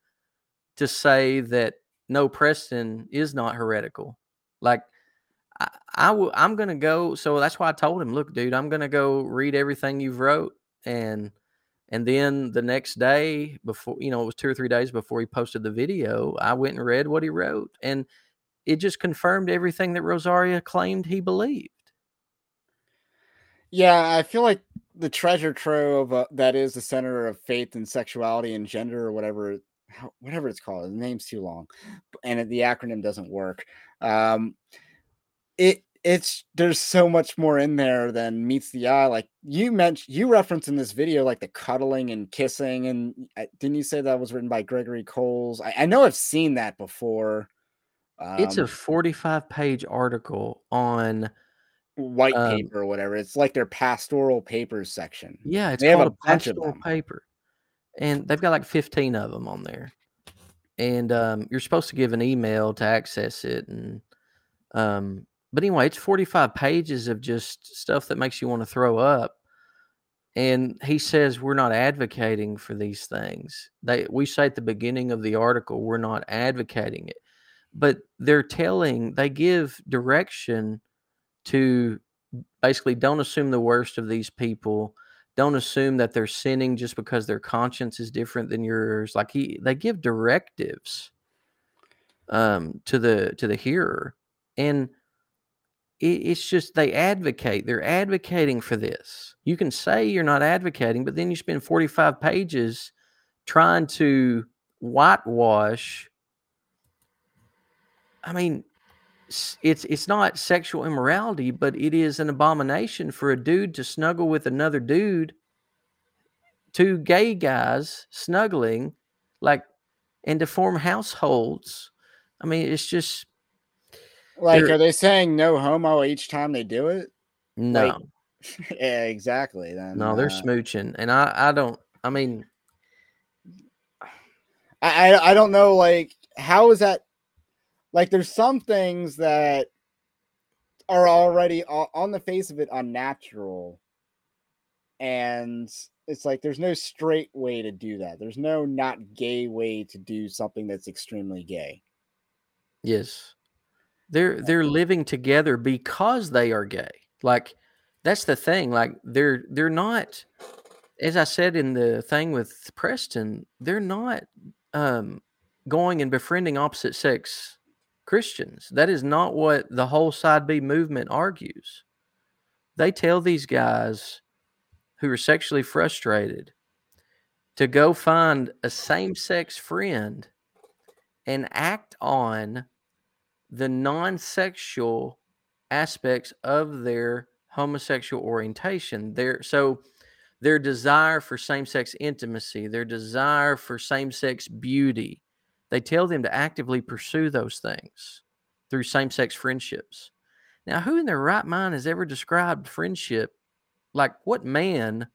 to say that no Preston is not heretical. Like I, I w- I'm going to go. So that's why I told him, look, dude, I'm going to go read everything you've wrote and and then the next day, before you know, it was two or three days before he posted the video, I went and read what he wrote, and it just confirmed everything that Rosaria claimed he believed. Yeah, I feel like the treasure trove uh, that is the center of faith and sexuality and gender or whatever, whatever it's called. The name's too long, and the acronym doesn't work. Um, it it's there's so much more in there than meets the eye. Like you mentioned, you referenced in this video, like the cuddling and kissing, and didn't you say that was written by Gregory Coles? I, I know I've seen that before. Um, it's a um 45 page article on white um, paper or whatever. It's like their pastoral papers section. Yeah, it's they called a, a pastoral paper, and they've got like 15 of them on there. And um, you're supposed to give an email to access it, and um, but anyway, it's 45 pages of just stuff that makes you want to throw up. And he says we're not advocating for these things. They we say at the beginning of the article we're not advocating it. but they're telling they give direction to basically don't assume the worst of these people don't assume that they're sinning just because their conscience is different than yours like he they give directives um to the to the hearer and it's just they advocate they're advocating for this you can say you're not advocating but then you spend 45 pages trying to whitewash i mean it's it's not sexual immorality, but it is an abomination for a dude to snuggle with another dude, two gay guys snuggling, like, and to form households. I mean, it's just like, are they saying no homo each time they do it? No. Like, yeah, exactly. Then no, they're uh, smooching, and I I don't. I mean, I I don't know. Like, how is that like there's some things that are already on the face of it unnatural and it's like there's no straight way to do that there's no not gay way to do something that's extremely gay yes they're they're living together because they are gay like that's the thing like they're they're not as i said in the thing with preston they're not um going and befriending opposite sex Christians. That is not what the whole side B movement argues. They tell these guys who are sexually frustrated to go find a same sex friend and act on the non sexual aspects of their homosexual orientation. Their, so, their desire for same sex intimacy, their desire for same sex beauty, they tell them to actively pursue those things through same sex friendships. Now, who in their right mind has ever described friendship? Like, what man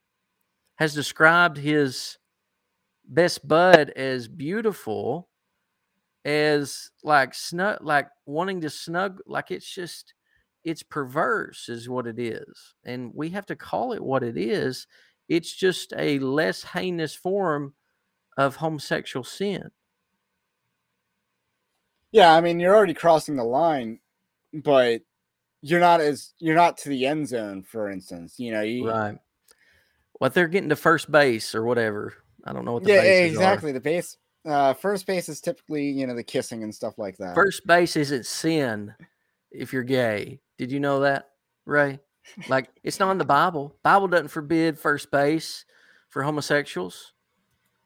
has described his best bud as beautiful, as like snug, like wanting to snug, like it's just, it's perverse, is what it is. And we have to call it what it is. It's just a less heinous form of homosexual sin. Yeah, I mean, you're already crossing the line, but you're not as you're not to the end zone, for instance. You know, you, right? What they're getting to first base or whatever. I don't know what the yeah, exactly. Are. The base, uh, first base is typically you know the kissing and stuff like that. First base isn't sin if you're gay. Did you know that, Ray? Like it's not in the Bible. Bible doesn't forbid first base for homosexuals.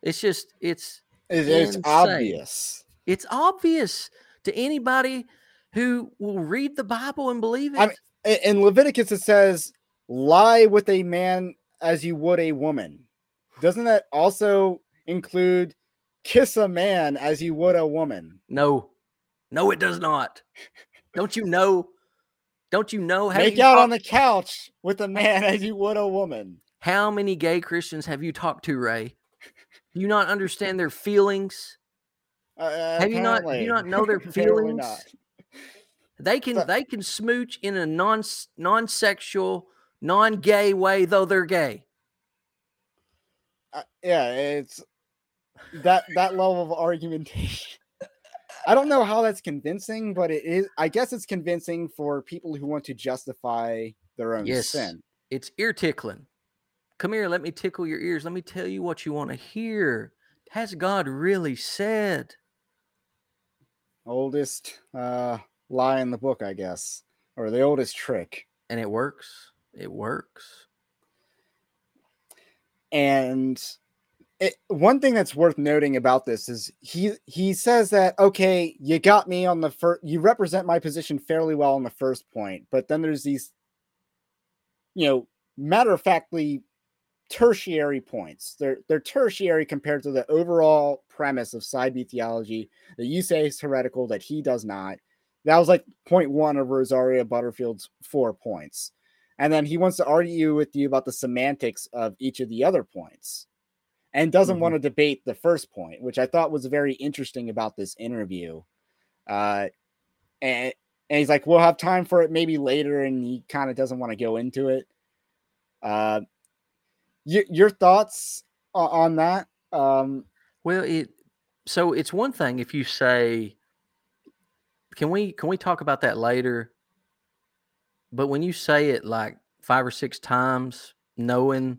It's just it's it's, it's obvious. It's obvious to anybody who will read the Bible and believe it. I mean, in Leviticus, it says, lie with a man as you would a woman. Doesn't that also include kiss a man as you would a woman? No, no, it does not. Don't you know? Don't you know? Make you out talk- on the couch with a man as you would a woman. How many gay Christians have you talked to, Ray? Do you not understand their feelings? Uh, Have you not? Do you not know their feelings? They can they can smooch in a non non sexual, non gay way, though they're gay. Uh, yeah, it's that that level of argumentation. I don't know how that's convincing, but it is. I guess it's convincing for people who want to justify their own yes, sin. It's ear tickling. Come here, let me tickle your ears. Let me tell you what you want to hear. Has God really said? oldest uh, lie in the book, I guess, or the oldest trick. And it works. It works. And it, one thing that's worth noting about this is he he says that okay, you got me on the first, you represent my position fairly well on the first point, but then there's these, you know, matter of factly tertiary points. They're they're tertiary compared to the overall premise of side B theology that you say is heretical, that he does not. That was like point one of Rosaria Butterfield's four points. And then he wants to argue with you about the semantics of each of the other points and doesn't mm-hmm. want to debate the first point, which I thought was very interesting about this interview. Uh, and, and he's like, we'll have time for it maybe later. And he kind of doesn't want to go into it. Uh, y- your thoughts on that? Um, well, it so it's one thing if you say can we can we talk about that later? But when you say it like five or six times, knowing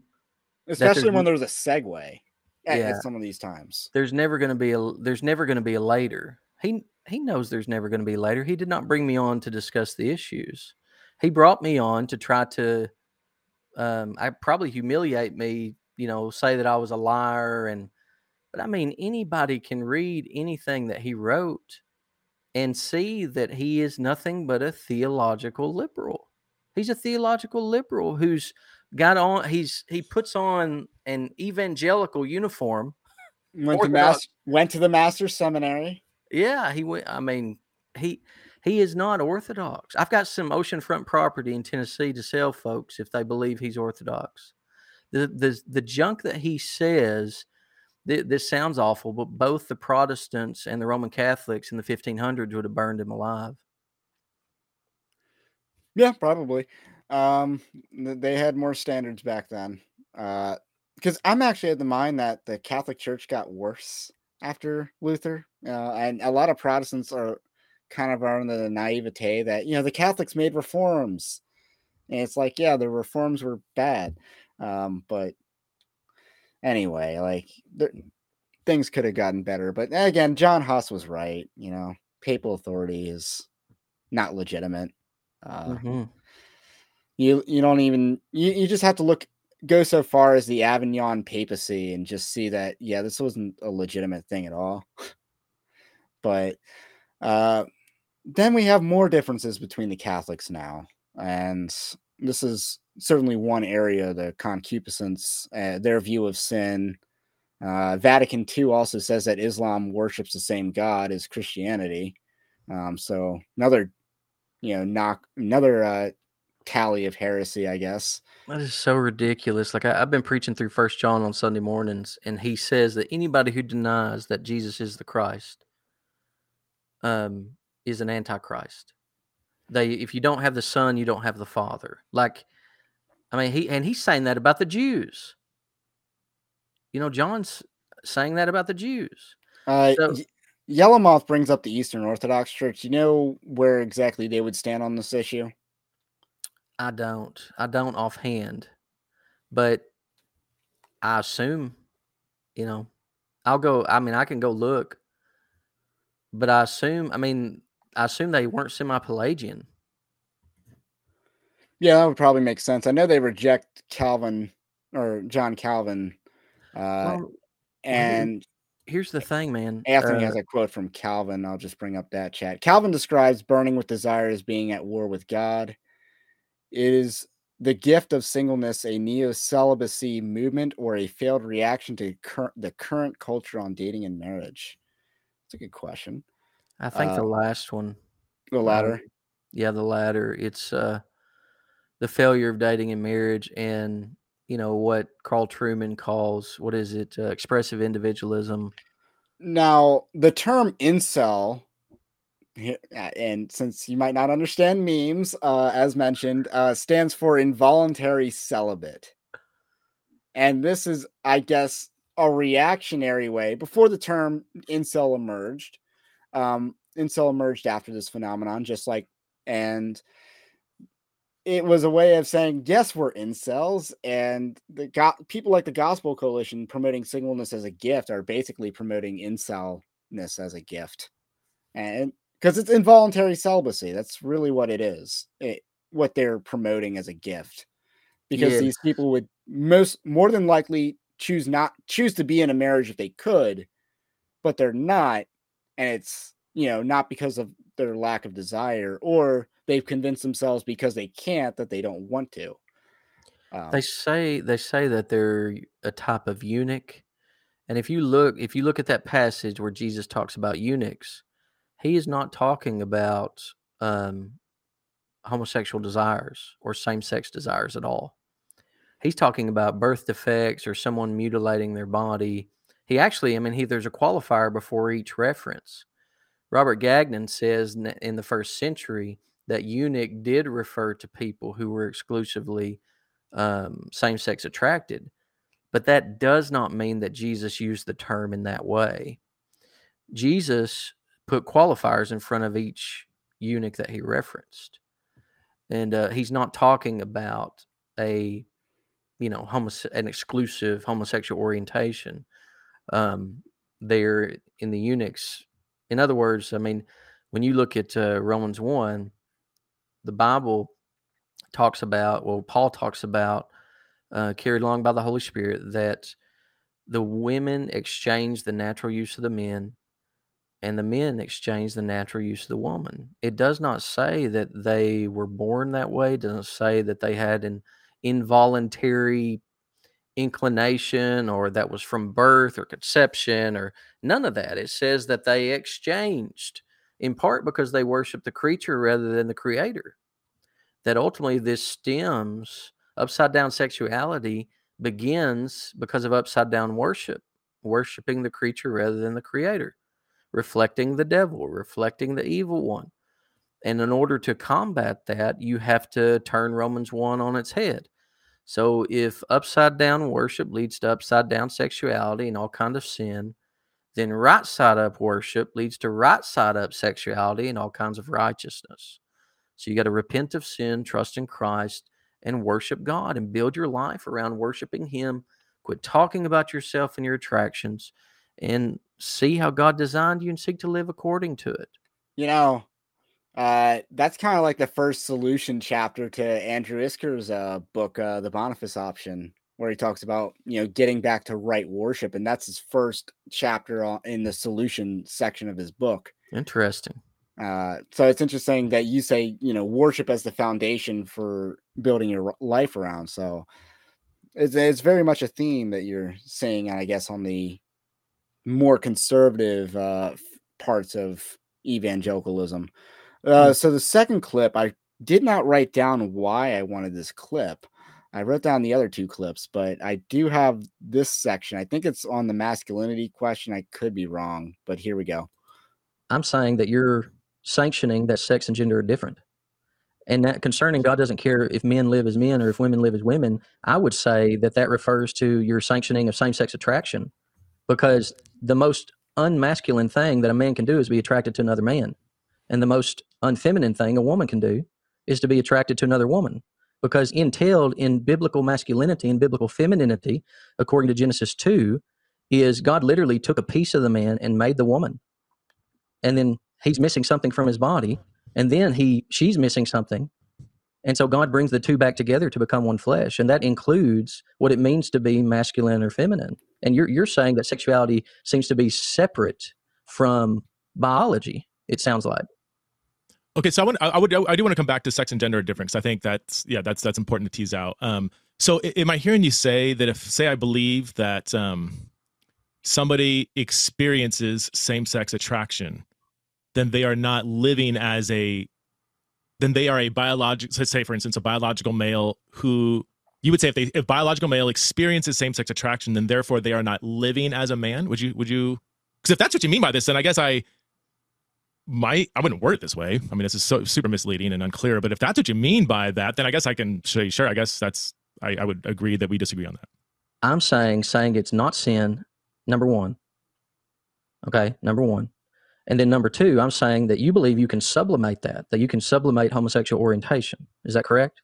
especially when there's a segue at, Yeah. at some of these times. there's never going to be a there's never going to be a later. He he knows there's never going to be later. He did not bring me on to discuss the issues. He brought me on to try to um I probably humiliate me, you know, say that I was a liar and but I mean anybody can read anything that he wrote and see that he is nothing but a theological liberal. He's a theological liberal who's got on he's he puts on an evangelical uniform Went to mass went to the master's seminary. Yeah, he went. I mean, he he is not orthodox. I've got some oceanfront property in Tennessee to sell, folks, if they believe he's orthodox. The the the junk that he says. th- This sounds awful, but both the Protestants and the Roman Catholics in the 1500s would have burned him alive. Yeah, probably. Um, they had more standards back then. Uh, because I'm actually of the mind that the Catholic Church got worse after Luther, uh, and a lot of Protestants are kind of are in the naivete that you know the Catholics made reforms, and it's like yeah, the reforms were bad, um, but anyway, like things could have gotten better. But again, John Huss was right. You know, papal authority is not legitimate. Uh, Mhm. You you don't even you, you just have to look go so far as the Avignon papacy and just see that yeah this wasn't a legitimate thing at all. But uh then we have more differences between the Catholics now and this is certainly one area the concupiscence uh, their view of sin. Uh, Vatican II also says that Islam worships the same God as Christianity. Um, so another you know knock another uh, tally of heresy, I guess. That is so ridiculous. Like I, I've been preaching through First John on Sunday mornings, and he says that anybody who denies that Jesus is the Christ, um, is an antichrist. They, if you don't have the Son, you don't have the Father. Like, I mean, he and he's saying that about the Jews. You know, John's saying that about the Jews. Uh, So- Y- Yellowmoth brings up the Eastern Orthodox Church. You know where exactly they would stand on this issue? I don't. I don't offhand, but I assume, you know, I'll go. I mean, I can go look, but I assume. I mean, I assume they weren't semi-Pelagian. Yeah, that would probably make sense. I know they reject Calvin or John Calvin. Uh, Well, and here's the thing, man. Anthony uh, has a quote from Calvin. I'll just bring up that chat. Calvin describes burning with desire as being at war with God. Is the gift of singleness a neo celibacy movement or a failed reaction to cur- the current culture on dating and marriage? It's a good question. I think the uh, last one. The latter. Yeah, the latter. It's uh, the failure of dating and marriage, and you know what Carl Trueman calls what is it? Uh, expressive individualism. Now, the term incel, and since you might not understand memes, uh, as mentioned, uh, stands for involuntary celibate. And this is, I guess, a reactionary way. Before the term incel emerged, um, incel emerged after this phenomenon, just like, and it was a way of saying, yes, we're incels. And the go- people like the Gospel Coalition promoting singleness as a gift are basically promoting incelness as a gift. And because it's involuntary celibacy, that's really what it is. It, what they're promoting as a gift. Because Yeah. these people would most more than likely choose not choose to be in a marriage if they could, but they're not. And it's, you know, not because of their lack of desire or they've convinced themselves because they can't that they don't want to. Um, They say they say that they're a type of eunuch, and if you look if you look at that passage where Jesus talks about eunuchs, he is not talking about um, homosexual desires or same sex desires at all. He's talking about birth defects or someone mutilating their body. He actually, I mean, he there's a qualifier before each reference. Robert Gagnon says in the first century that eunuch did refer to people who were exclusively um, same sex attracted. But that does not mean that Jesus used the term in that way. Jesus put qualifiers in front of each eunuch that he referenced. And uh, he's not talking about a, you know, homose- an exclusive homosexual orientation um, there in the eunuchs. In other words, I mean, when you look at uh, Romans 1, the Bible talks about, well, Paul talks about, uh, carried along by the Holy Spirit, that the women exchange the natural use of the men and the men exchange the natural use of the woman. It does not say that they were born that way, it doesn't say that they had an involuntary inclination or that was from birth or conception or none of that. It says that they exchanged in part because they worship the creature rather than the creator. That ultimately this stems upside down sexuality begins because of upside down worship, worshiping the creature rather than the creator, reflecting the devil, reflecting the evil one. And in order to combat that, you have to turn Romans 1 on its head. So if upside down worship leads to upside down sexuality and all kind of sin, then right side up worship leads to right side up sexuality and all kinds of righteousness. So you got to repent of sin, trust in Christ, and worship God and build your life around worshiping Him. Quit talking about yourself and your attractions and see how God designed you and seek to live according to it. You know, uh, that's kind of like the first solution chapter to Andrew Isker's uh, book, uh, The Boniface Option, where he talks about you know getting back to right worship, and that's his first chapter in the solution section of his book. Interesting. Uh, so it's interesting that you say you know worship as the foundation for building your life around. So it's it's very much a theme that you're saying, and I guess, on the more conservative uh, parts of evangelicalism. Uh, mm. so the second clip, I did not write down why I wanted this clip. I wrote down the other two clips, but I do have this section. I think it's on the masculinity question. I could be wrong, but here we go. I'm saying that you're sanctioning that sex and gender are different. And that concerning God doesn't care if men live as men or if women live as women, I would say that that refers to your sanctioning of same sex attraction because the most unmasculine thing that a man can do is be attracted to another man. And the most unfeminine thing a woman can do is to be attracted to another woman. Because entailed in biblical masculinity and biblical femininity, according to Genesis 2, is God literally took a piece of the man and made the woman. And then he's missing something from his body and then he she's missing something and so god brings the two back together to become one flesh and that includes what it means to be masculine or feminine and you're you're saying that sexuality seems to be separate from biology it sounds like. Okay so i want i would i do want to come back to sex and gender difference. I think that's yeah that's that's important to tease out. Um so am i hearing you say that if say i believe that um somebody experiences same-sex attraction then they are not living as a then they are a biological say for instance a biological male who you would say if they if biological male experiences same-sex attraction then therefore they are not living as a man? Would you would you because if that's what you mean by this then i guess i might i wouldn't word it this way. I mean this is so super misleading and unclear but if that's what you mean by that then i guess i can say sure i guess that's i, I would agree that we disagree on that. I'm saying saying it's not sin number one. Okay number one. And then number two, I'm saying that you believe you can sublimate that, that you can sublimate homosexual orientation. Is that correct?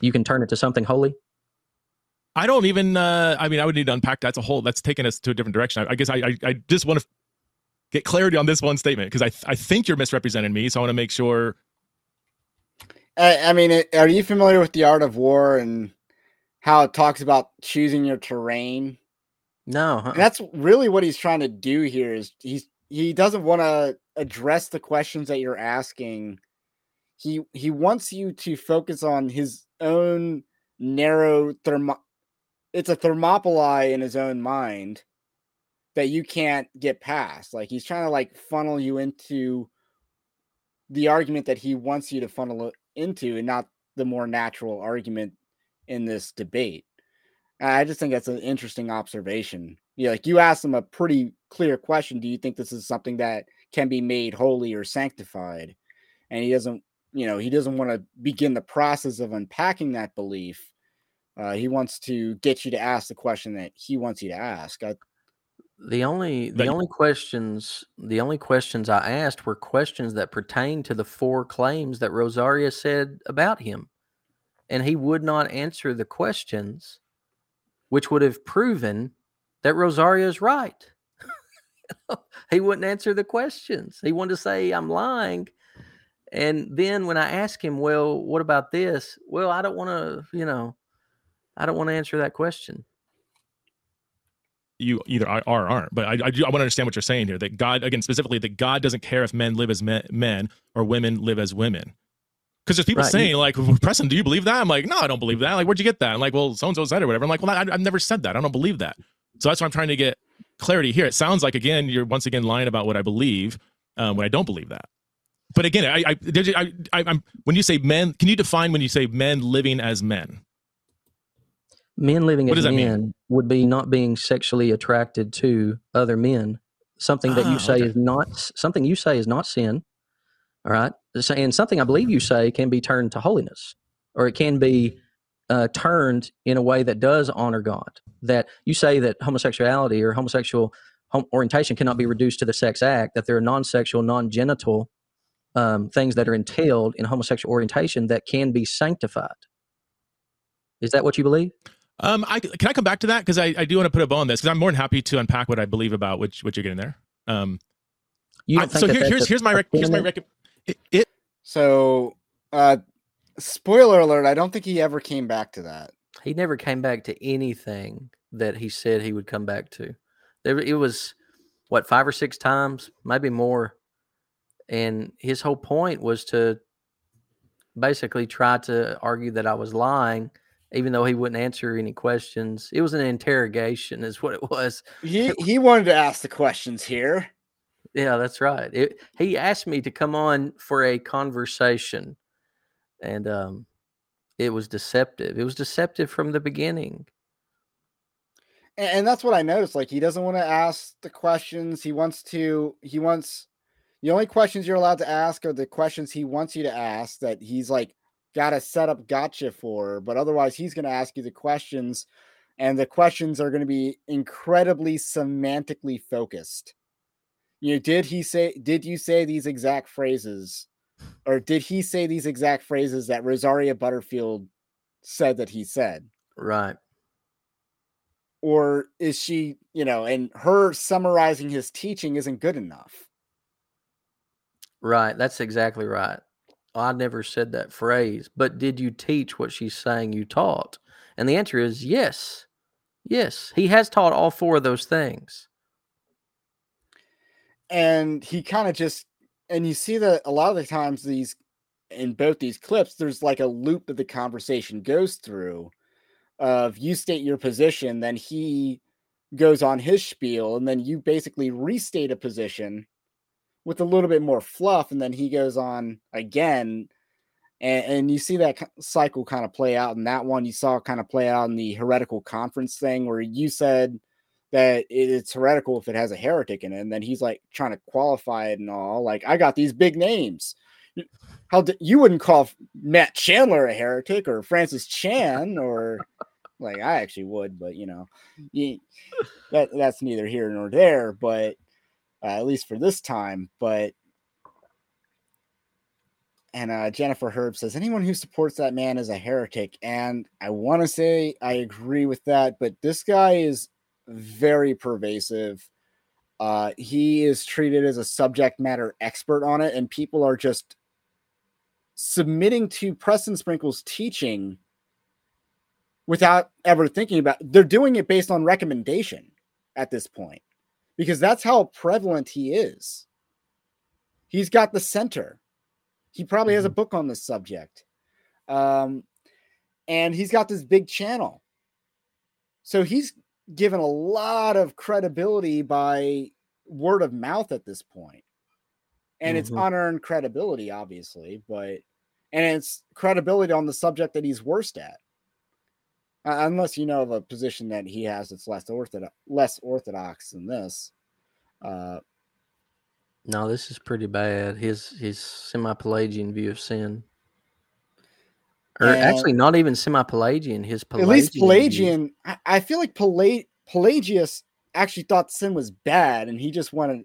You can turn it to something holy? I don't even. Uh, I mean, I would need to unpack. That's a whole. That's taking us to a different direction. I, I guess I, I, I, just want to get clarity on this one statement because I, I think you're misrepresenting me. So I want to make sure. I, I mean, are you familiar with the art of war and how it talks about choosing your terrain? No, huh? that's really what he's trying to do here. Is he's he doesn't want to address the questions that you're asking. He he wants you to focus on his own narrow thermo it's a thermopylae in his own mind that you can't get past. Like he's trying to like funnel you into the argument that he wants you to funnel into and not the more natural argument in this debate. I just think that's an interesting observation. Yeah, like you asked him a pretty clear question. Do you think this is something that can be made holy or sanctified? And he doesn't, you know, he doesn't want to begin the process of unpacking that belief. Uh, he wants to get you to ask the question that he wants you to ask. I, The only the That- only questions the only questions I asked were questions that pertain to the four claims that Rosaria said about him. And he would not answer the questions, which would have proven that Rosaria is right. he wouldn't answer the questions. He wanted to say I'm lying. And then when I ask him, well, what about this? Well, I don't want to, you know, I don't want to answer that question. you either are or aren't. But I, I do I want to understand what you're saying here. That God, again, specifically, that God doesn't care if men live as men, men or women live as women. Because there's people Right, saying like, Preston, do you believe that? I'm like, no, I don't believe that. Like, where'd you get that? I'm like, well, so and so said it or whatever. I'm like, well, I, I've never said that. I don't believe that. So that's why I'm trying to get clarity here. It sounds like again you're once again lying about what I believe um, when I don't believe that. But again, I, I, I, I, I'm when you say men, can you define when you say men living as men? Men living What as does that mean? would be not being sexually attracted to other men. Something that Ah, you say okay. is not something you say is not sin. All right, and something I believe you say can be turned to holiness, or it can be uh, turned in a way that does honor God. That you say that homosexuality or homosexual hom- orientation cannot be reduced to the sex act. That there are non-sexual, non-genital um, things that are entailed in homosexual orientation that can be sanctified. Is that what you believe? Um, I can I come back to that because I, I do want to put a bow on this because I'm more than happy to unpack what I believe about which what you're getting there. Um, You I- don't think so that here, here's here's my rec- here's my rec- it, it So, uh, spoiler alert, I don't think he ever came back to that. He never came back to anything that he said he would come back to. There, it was what five or six times, maybe more, and his whole point was to basically try to argue that I was lying, even though he wouldn't answer any questions. It was an interrogation, is what it was. He he wanted to ask the questions here. Yeah, that's right. It, he asked me to come on for a conversation, and um, it was deceptive. It was deceptive from the beginning. And, and that's what I noticed. Like he doesn't want to ask the questions. He wants to. He wants. The only questions you're allowed to ask are the questions he wants you to ask. That he's like got to set up gotcha for. But otherwise, he's going to ask you the questions, and the questions are going to be incredibly semantically focused. You know, did he say? Did you say these exact phrases, or did he say these exact phrases that Rosaria Butterfield said that he said? Right. or is she you know and her summarizing his teaching isn't good enough Right. That's exactly right. I never said that phrase, but did you teach what she's saying you taught? And the answer is yes. Yes. He has taught all four of those things. and he kind of just and you see that a lot of the times these in both these clips there's like a loop that the conversation goes through of you state your position then he goes on his spiel and then you basically restate a position with a little bit more fluff and then he goes on again and, and you see that cycle kind of play out in that one. You saw kind of play out in the heretical conference thing where you said that it's heretical if it has a heretic in it and then he's like trying to qualify it and all like i got these big names. How d- you wouldn't call matt chandler a heretic or francis chan or like i actually would but you know you, that that's neither here nor there but uh, at least for this time but and uh, Jennifer Herb says anyone who supports that man is a heretic, and I want to say I agree with that. But this guy is very pervasive. Uh, he is treated as a subject matter expert on it, and people are just submitting to Preston Sprinkle's teaching without ever thinking about. They're doing it based on recommendation at this point because that's how prevalent he is. He's got the center. He probably has a book on this subject. Um, and he's got this big channel. So he's given a lot of credibility by word of mouth at this point. And it's Mhm. unearned credibility, obviously, but and it's credibility on the subject that he's worst at. Uh, unless you know of a position that he has that's less orthodox, less orthodox than this. Uh, No, this is pretty bad. His his semi Pelagian view of sin. Or actually not even semi Pelagian, his Pelagian at least. Pelagian, I, I feel like Pela- Pelagius actually thought sin was bad and he just wanted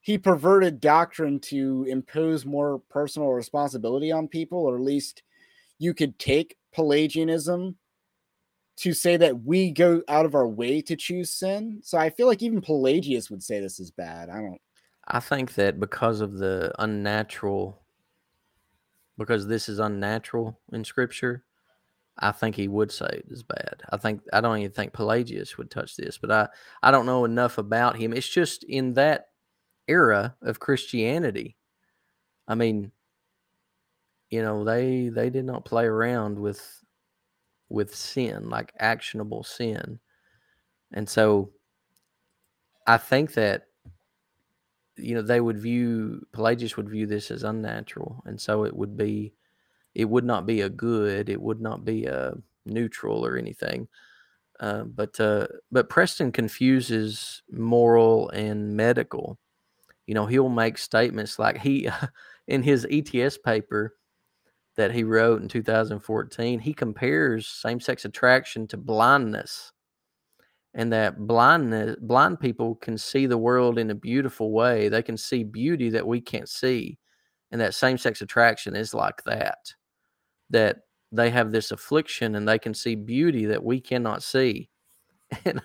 he perverted doctrine to impose more personal responsibility on people, or at least you could take Pelagianism to say that we go out of our way to choose sin. So I feel like even Pelagius would say this is bad. I don't. I think that because of the unnatural, because this is unnatural in Scripture, I think he would say it is bad. I think I don't even think Pelagius would touch this, but I I don't know enough about him. It's just in that era of Christianity. I mean, you know, they they did not play around with with sin, like actionable sin. And so I think that you know they would view Pelagius would view this as unnatural, and so it would be it would not be a good, it would not be a neutral or anything. Uh, but uh, but Preston confuses moral and medical. You know, he'll make statements like he in his ETS paper that he wrote in 2014, he compares same-sex attraction to blindness. And that blindness blind people can see the world in a beautiful way. They can see beauty that we can't see. And that same-sex attraction is like that. That they have this affliction and they can see beauty that we cannot see. And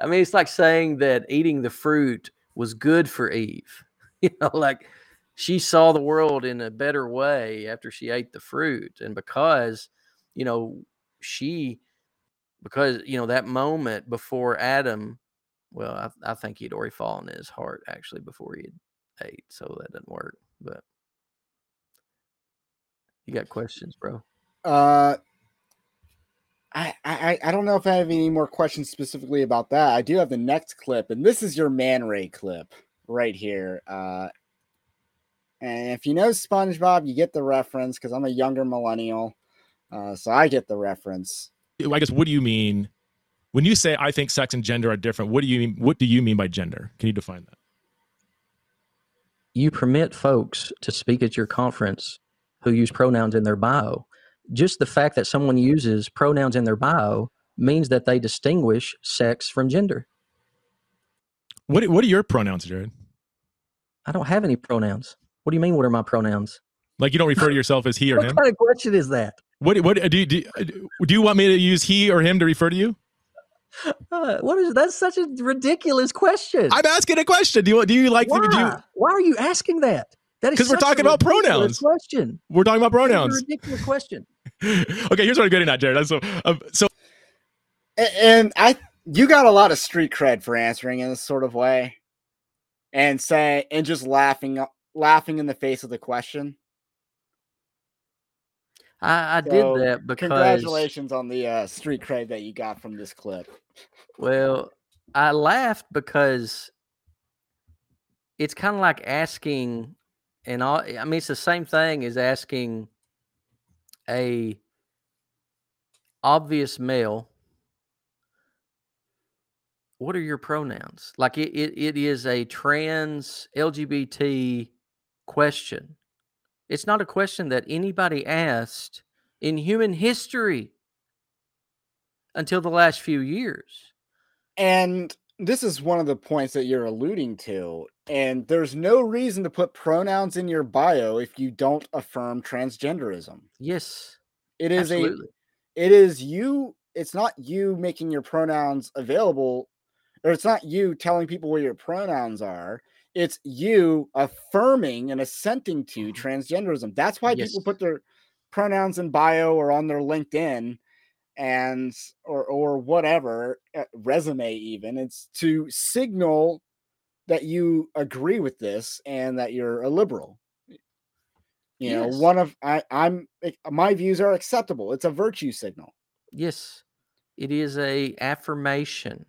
I mean, it's like saying that eating the fruit was good for Eve. You know, like she saw the world in a better way after she ate the fruit. And because, you know, she, because, you know, that moment before Adam, well, I, I think he'd already fallen in his heart actually before he ate. So that didn't work. But you got questions, bro? Uh, I, I I don't know if I have any more questions specifically about that. I do have the next clip, and this is your Man Ray clip right here. Uh, and if you know SpongeBob, you get the reference because I'm a younger millennial, uh, so I get the reference. I guess what do you mean when you say I think sex and gender are different? What do you mean? What do you mean by gender? Can you define that? You permit folks to speak at your conference who use pronouns in their bio just the fact that someone uses pronouns in their bio means that they distinguish sex from gender. What What are your pronouns, Jared? I don't have any pronouns. What do you mean? What are my pronouns? Like you don't refer to yourself as he or what him? What kind of question is that? What What do you, do, do you want me to use he or him to refer to you? Uh, what is that's such a ridiculous question. I'm asking a question. Do you do you like Why? do you, Why are you asking that? That is because we're talking about pronouns. Question. We're talking about pronouns. ridiculous question. okay, here's what I'm getting at, Jared. So, um, so, and I, you got a lot of street cred for answering in this sort of way, and say and just laughing, laughing in the face of the question. I, I so, did that because congratulations on the uh, street cred that you got from this clip. Well, I laughed because it's kind of like asking and all i mean it's the same thing as asking a obvious male what are your pronouns like it, it, it is a trans lgbt question it's not a question that anybody asked in human history until the last few years and this is one of the points that you're alluding to and there's no reason to put pronouns in your bio if you don't affirm transgenderism. Yes. It is absolutely. a it is you it's not you making your pronouns available or it's not you telling people what your pronouns are. It's you affirming and assenting to mm-hmm. transgenderism. That's why yes. people put their pronouns in bio or on their LinkedIn and or or whatever eh, resume even it's to signal that you agree with this and that you're a liberal. You yes. know, one of I, I'm eh, my views are acceptable. It's a virtue signal. Yes, it is a affirmation.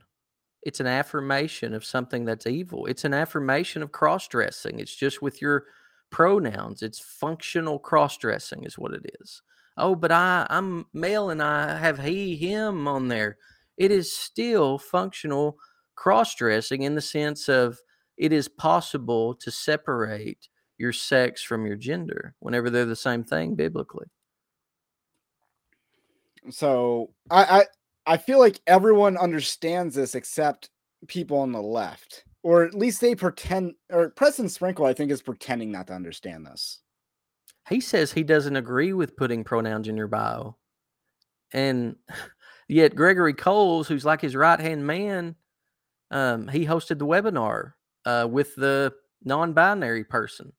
It's an affirmation of something that's evil. It's an affirmation of cross dressing. It's just with your pronouns. It's functional cross dressing, is what it is. Oh, but I I'm male and I have he him on there. It is still functional cross dressing in the sense of it is possible to separate your sex from your gender whenever they're the same thing biblically. So I, I I feel like everyone understands this except people on the left, or at least they pretend. Or Preston Sprinkle, I think, is pretending not to understand this. He says he doesn't agree with putting pronouns in your bio, and yet Gregory Coles, who's like his right hand man, um, he hosted the webinar uh, with the non-binary person.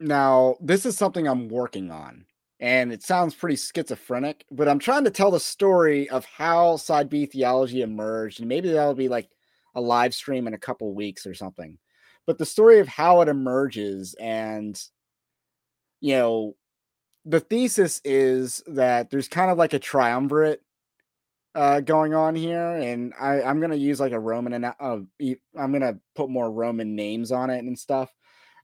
Now, this is something I'm working on, and it sounds pretty schizophrenic, but I'm trying to tell the story of how side B theology emerged, and maybe that'll be like a live stream in a couple weeks or something. But the story of how it emerges, and you know, the thesis is that there's kind of like a triumvirate uh, going on here, and I, I'm gonna use like a Roman, uh, I'm gonna put more Roman names on it and stuff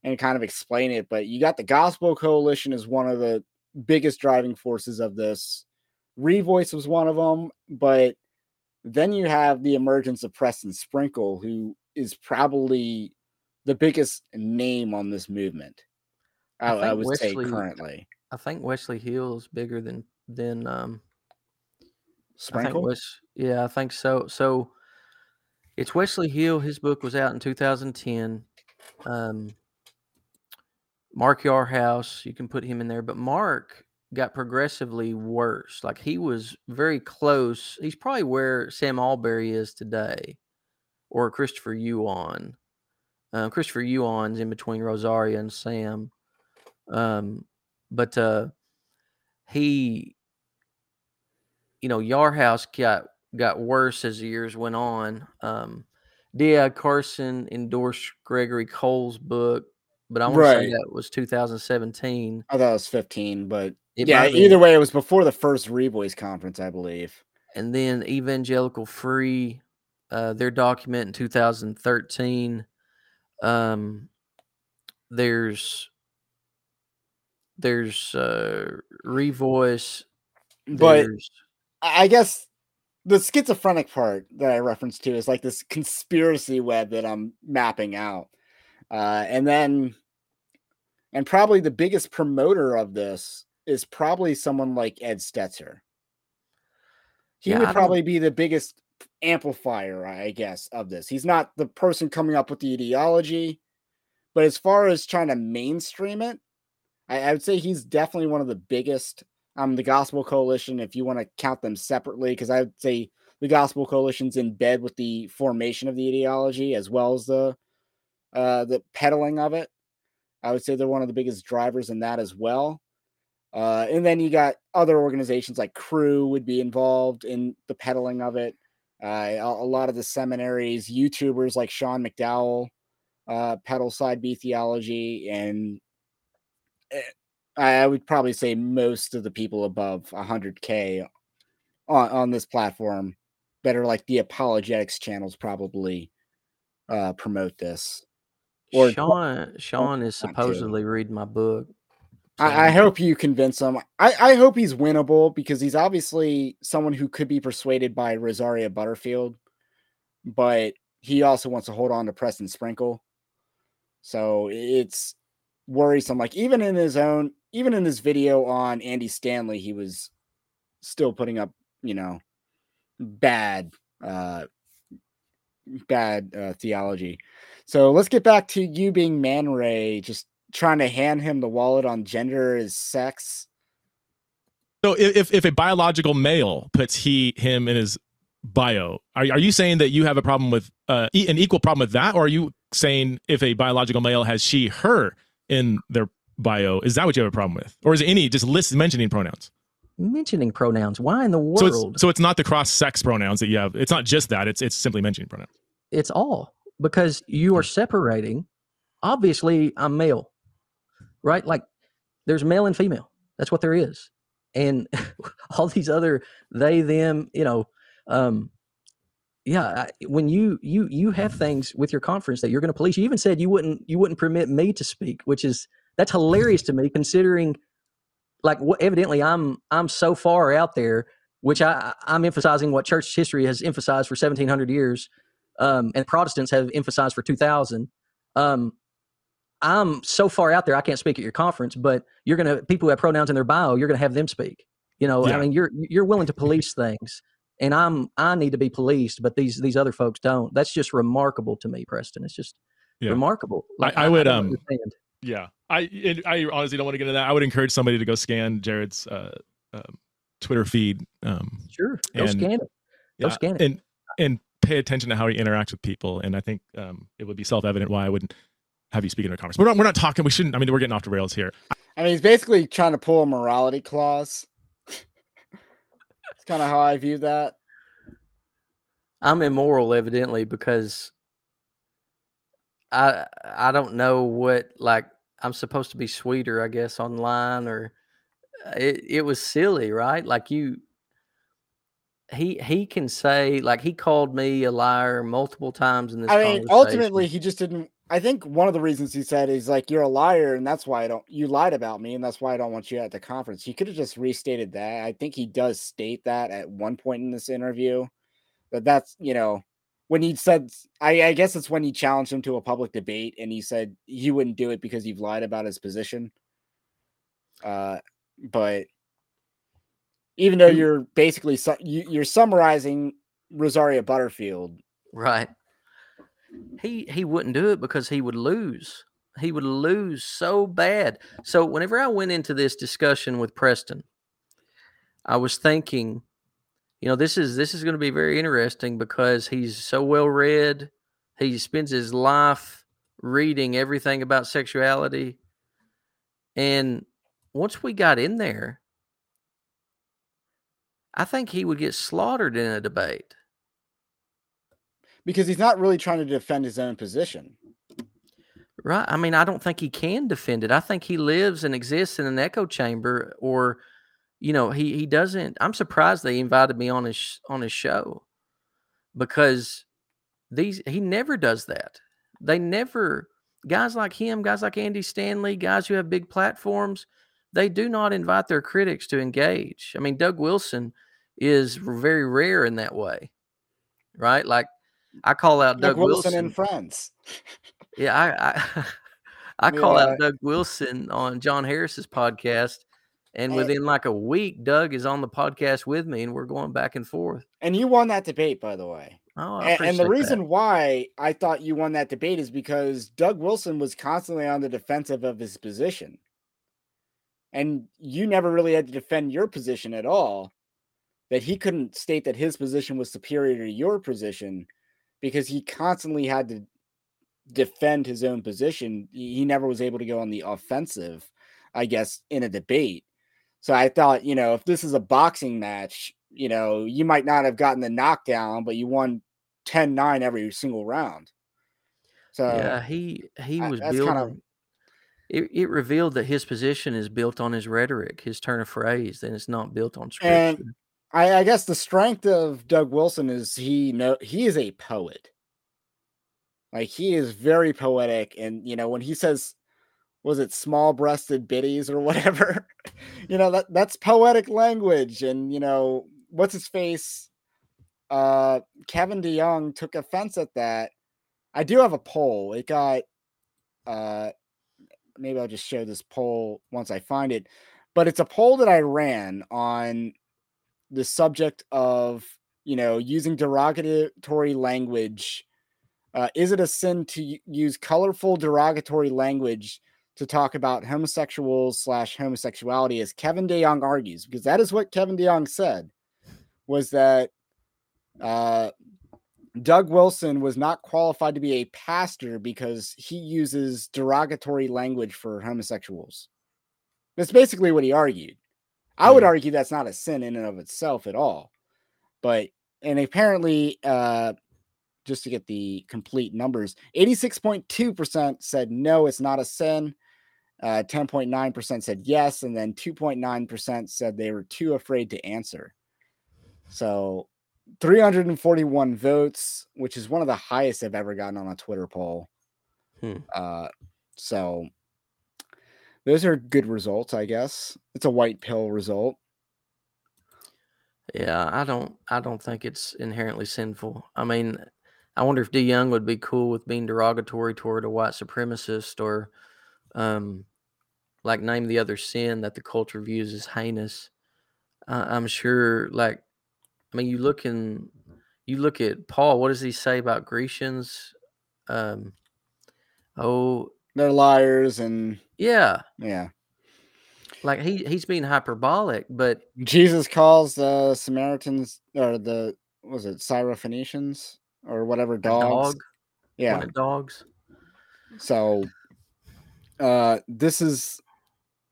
and kind of explain it. But you got the Gospel Coalition as one of the biggest driving forces of this. Revoice was one of them, but then you have the emergence of Preston Sprinkle, who is probably the biggest name on this movement. I, I, I would Wesley, say currently. I think Wesley Hill is bigger than than um Sprinkle. I Wes, yeah, I think so. So it's Wesley Hill. His book was out in 2010. Um, Mark Yarhouse, you can put him in there, but Mark got progressively worse. Like he was very close. He's probably where Sam Allberry is today, or Christopher Yuan. Uh, Christopher Yuan's in between Rosaria and Sam. Um, but uh, he, you know, Yarhouse got got worse as the years went on. Um, D.A. Carson endorsed Gregory Coles' book but I want right. to say that was 2017. I thought it was 15, but it yeah, either way, it was before the first Revoice conference, I believe. And then Evangelical Free, uh, their document in 2013. Um, there's there's uh, Revoice, but I guess the schizophrenic part that I referenced to is like this conspiracy web that I'm mapping out. Uh, and then, and probably the biggest promoter of this is probably someone like Ed Stetzer. He yeah, would probably be the biggest amplifier, I guess, of this. He's not the person coming up with the ideology, but as far as trying to mainstream it, I, I would say he's definitely one of the biggest. Um, the Gospel Coalition, if you want to count them separately, because I would say the Gospel Coalition's in bed with the formation of the ideology as well as the uh, the peddling of it. I would say they're one of the biggest drivers in that as well. Uh, and then you got other organizations like Cru would be involved in the peddling of it. Uh, a, a, lot of the seminaries, YouTubers like Sean McDowell, uh, peddle side B theology, and eh, I would probably say most of the people above 100k on, on this platform better like the apologetics channels probably uh, promote this. Or Sean Sean is supposedly reading my book. So. I, I, hope you convince him. I, I hope he's winnable because he's obviously someone who could be persuaded by Rosaria Butterfield, but he also wants to hold on to Preston Sprinkle. So it's worrisome. Like even in his own, even in his video on Andy Stanley, he was still putting up, you know, bad, uh, bad uh, theology. So let's get back to you being Man Ray, just trying to hand him the wallet on gender is sex. So if if a biological male puts he him in his bio, are are you saying that you have a problem with uh, an equal problem with that, or are you saying if a biological male has she her in their bio, is that what you have a problem with, or is it any just list mentioning pronouns? Mentioning pronouns. Why in the world? So it's, so it's not the cross sex pronouns that you have. It's not just that. It's it's simply mentioning pronouns. It's all because you are separating. Obviously, I'm male, right? Like there's male and female. That's what there is. And all these other they, them, you know, um, yeah, when you you you have things with your conference that you're going to police. You even said you wouldn't you wouldn't permit me to speak, which is that's hilarious to me considering like what evidently I'm I'm so far out there, which I I'm emphasizing what church history has emphasized for 1700 years um, and Protestants have emphasized for 2000. Um, I'm so far out there, I can't speak at your conference, but you're gonna people who have pronouns in their bio, you're gonna have them speak. You know, yeah. I mean, you're you're willing to police things, and I'm I need to be policed, but these these other folks don't. That's just remarkable to me, Preston. It's just yeah. remarkable. Like, I, I, would um understand. yeah. I I honestly don't want to get into that. I would encourage somebody to go scan Jared's uh, um, Twitter feed. Um, sure, go and, scan it. Go yeah, scan it. And and pay attention to how he interacts with people. And I think um, it would be self evident why I wouldn't have you speak in a conference. We're not, we're not talking. We shouldn't. I mean, we're getting off the rails here. I mean, he's basically trying to pull a morality clause. it's kind of how I view that. I'm immoral, evidently, because I I don't know what like I'm supposed to be sweeter, I guess, online or uh, it it was silly, right? Like you he he can say like he called me a liar multiple times in this. I mean, ultimately, he just didn't. I think one of the reasons he said is like you're a liar, and that's why I don't. You lied about me, and that's why I don't want you at the conference. He could have just restated that. I think he does state that at one point in this interview. But that's you know when he said I, I guess it's when he challenged him to a public debate, and he said he wouldn't do it because you've lied about his position. Uh, but even though you're basically su- you, are summarizing Rosaria Butterfield. Right. He he wouldn't do it because he would lose. He would lose so bad. So whenever I went into this discussion with Preston, I was thinking, you know, this is this is going to be very interesting because he's so well read. He spends his life reading everything about sexuality. And once we got in there, I think he would get slaughtered in a debate. Because he's not really trying to defend his own position. Right. I mean, I don't think he can defend it. I think he lives and exists in an echo chamber or you know, he he doesn't I'm surprised they invited me on his on his show because these he never does that. They never guys like him, guys like Andy Stanley, guys who have big platforms, they do not invite their critics to engage. I mean, Doug Wilson is very rare in that way, right? Like I call out Doug, Wilson, Wilson and friends. yeah, I I, I call yeah. out Doug Wilson on John Harris's podcast, and within like a week, Doug is on the podcast with me, and we're going back and forth. And you won that debate, by the way. Oh, and, and, the reason that. why I thought you won that debate is because Doug Wilson was constantly on the defensive of his position. And you never really had to defend your position at all that he couldn't state that his position was superior to your position because he constantly had to defend his own position. He never was able to go on the offensive, I guess, in a debate. So I thought, you know, if this is a boxing match, you know, you might not have gotten the knockdown, but you won 10 9 every single round. So yeah, he he was building. Kind of, it, it revealed that his position is built on his rhetoric, his turn of phrase, and it's not built on scripture. And I, I guess the strength of Doug Wilson is he know he is a poet. Like he is very poetic, and you know when he says, "Was it small-breasted biddies or whatever?" you know that that's poetic language, and you know what's his face. Uh, Kevin DeYoung took offense at that. I do have a poll. It got. Uh, maybe I'll just show this poll once I find it, but it's a poll that I ran on the subject of you know using derogatory language uh, is it a sin to use colorful derogatory language to talk about homosexuals slash homosexuality as kevin deyoung argues? Because that is what kevin deyoung said was that uh, doug wilson was not qualified to be a pastor because he uses derogatory language for homosexuals. That's basically what he argued I would argue that's not a sin in and of itself at all. But and apparently, uh, just to get the complete numbers, 86.2% said no, it's not a sin. Uh, 10.9% said yes, and then 2.9% said they were too afraid to answer. So 341 votes, which is one of the highest I've ever gotten on a Twitter poll. Hmm. Uh, so those are good results, I guess. It's a white pill result. Yeah, I don't I don't think it's inherently sinful. I mean, I wonder if DeYoung would be cool with being derogatory toward a white supremacist or um like name the other sin that the culture views as heinous. Uh, I'm sure like I mean, you look in, you look at Paul. What does he say about Grecians? Um, oh, they're liars and yeah, yeah. Like he he's being hyperbolic, but Jesus calls the Samaritans or the was it Syrophoenicians or whatever dogs. Dog? Yeah, dogs. So uh this is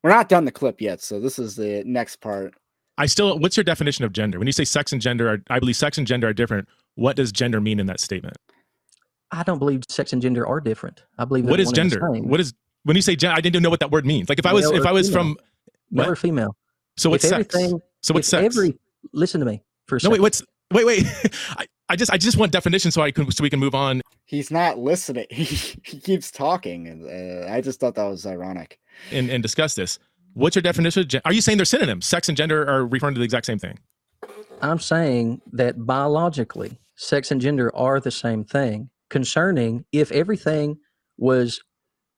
we're not done the clip yet, so this is the next part. I still what's your definition of gender? When you say sex and gender are I believe sex and gender are different, what does gender mean in that statement? I don't believe sex and gender are different. I believe what is gender? What is when you say gender? I didn't even know what that word means. Like if I was if I was female. from male or female. So what's sex? So what's sex? Every listen to me for a no, wait. What's wait wait? I, I just I just want definition so I can so we can move on. He's not listening. He, he keeps talking, and uh, I just thought that was ironic. And and discuss this. What's your definition? Are you saying they're synonyms? Sex and gender are referring to the exact same thing. I'm saying that biologically, sex and gender are the same thing. Concerning if everything was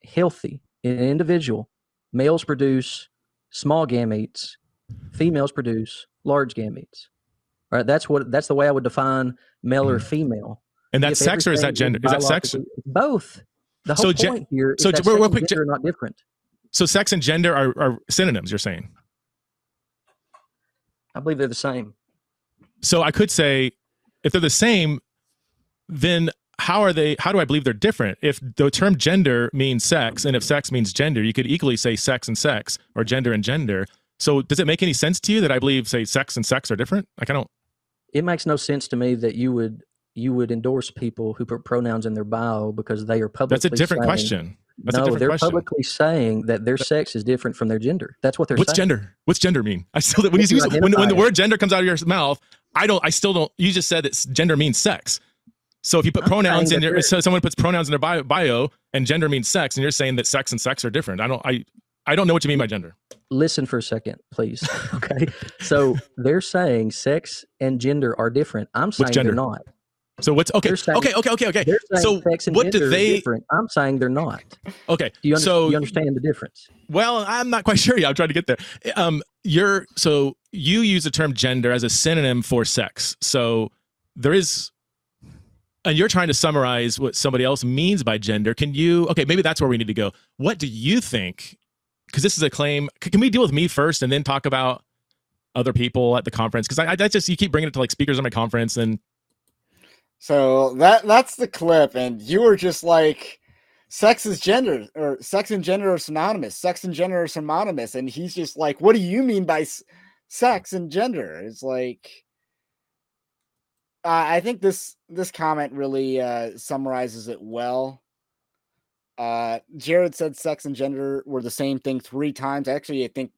healthy in an individual, males produce small gametes, females produce large gametes. Right? That's what that's the way I would define male or mm. female. And that's sex or is that gender? Is, that sex? Both. The whole so, point here is so that real quick, gender are not different. So sex and gender are, are synonyms, you're saying? I believe they're the same. So I could say if they're the same, then how are they how do i believe they're different if the term gender means sex and if sex means gender you could equally say sex and sex or gender and gender so does it make any sense to you that i believe say sex and sex are different like i don't it makes no sense to me that you would you would endorse people who put pronouns in their bio because they are publicly that's a different saying, question that's no, they're question. publicly saying that their sex is different from their gender. That's what they're saying. What's saying. gender? What's gender mean? I still when you use when, when the word gender comes out of your mouth, I don't. I still don't. You just said that gender means sex. So if you put I'm pronouns in your, so someone puts pronouns in their bio, bio, and gender means sex, and you're saying that sex and sex are different. I don't, I, I don't know what you mean by gender. Listen for a second, please. okay. so they're saying sex and gender are different. I'm saying they're not. So what's okay? Saying, okay, okay, okay, okay. So what do they? I'm saying they're not. Okay. Do you, under, so you understand the difference? Well, I'm not quite sure yet. I'm trying to get there. Um, you're so you use the term gender as a synonym for sex. So there is and you're trying to summarize what somebody else means by gender. Can you? Okay, maybe that's where we need to go. What do you think? Because this is a claim. Can we deal with me first and then talk about other people at the conference? Because I, I just you keep bringing it to like speakers on my conference and. So that that's the clip, and you were just like, "Sex is gender, or sex and gender are synonymous. Sex and gender are synonymous," and he's just like, "What do you mean by sex and gender?" It's like uh, I think this this comment really uh, summarizes it well. Uh, Jared said sex and gender were the same thing three times. Actually, I think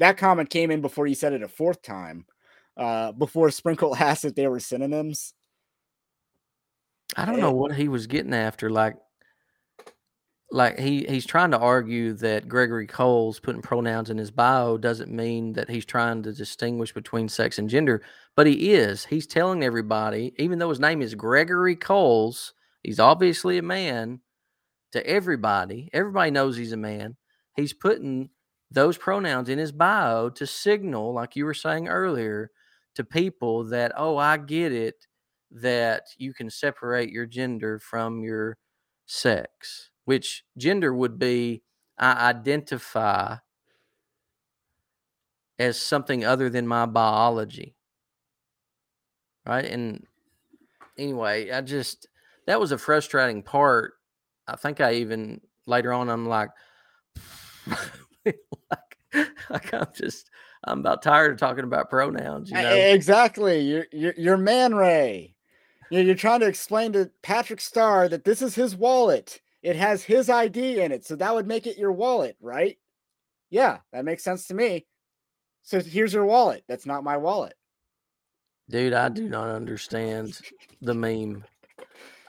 that comment came in before he said it a fourth time. Uh, before Sprinkle asked if they were synonyms. I don't know what he was getting after. Like, like he he's trying to argue that Gregory Coles putting pronouns in his bio doesn't mean that he's trying to distinguish between sex and gender, but he is. He's telling everybody, even though his name is Gregory Coles, he's obviously a man. To everybody, everybody knows he's a man. He's putting those pronouns in his bio to signal, like you were saying earlier, to people that oh, I get it, that you can separate your gender from your sex which gender would be I identify as something other than my biology. Right. And anyway, I just, that was a frustrating part. I think I even later on, I'm like, like, like I'm just, I'm about tired of talking about pronouns. You know? Exactly. You're, you're, you're man Ray. You're, you're trying to explain to Patrick Star that this is his wallet it has his ID in it. So that would make it your wallet, right? Yeah, that makes sense to me. So here's your wallet. That's not my wallet. Dude, I do not understand the meme.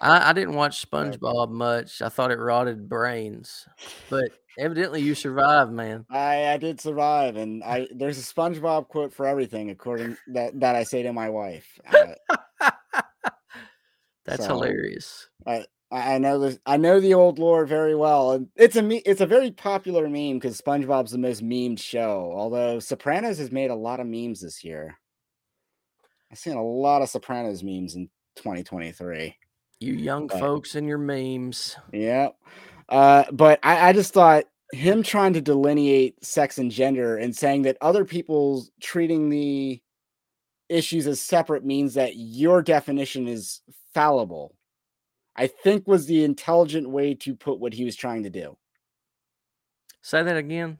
I, I didn't watch SpongeBob much. I thought it rotted brains, but evidently you survived, man. I, I did survive, and I there's a SpongeBob quote for everything, according that that I say to my wife. Uh, That's so, hilarious. I, know this. I know the old lore very well, and it's a me- it's a very popular meme because SpongeBob's the most memed show. Although Sopranos has made a lot of memes this year. I've seen a lot of Sopranos memes in 2023. You young But- folks and your memes. Yeah. Uh, but I, I just thought him trying to delineate sex and gender and saying that other people's treating the issues as separate means that your definition is fallible. I think was the intelligent way to put what he was trying to do. Say that again.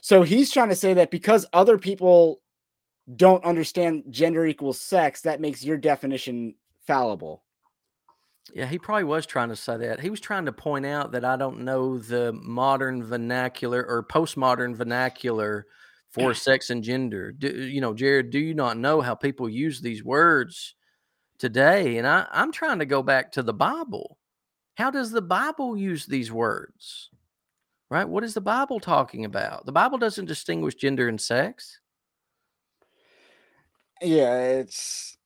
So he's trying to say that because other people don't understand gender equals sex, that makes your definition fallible. Yeah, he probably was trying to say that. He was trying to point out that I don't know the modern vernacular or postmodern vernacular for sex and gender. Do, you know, Jared, do you not know how people use these words today? And I, I'm trying to go back to the Bible. How does the Bible use these words? Right? What is the Bible talking about? The Bible doesn't distinguish gender and sex. Yeah, it's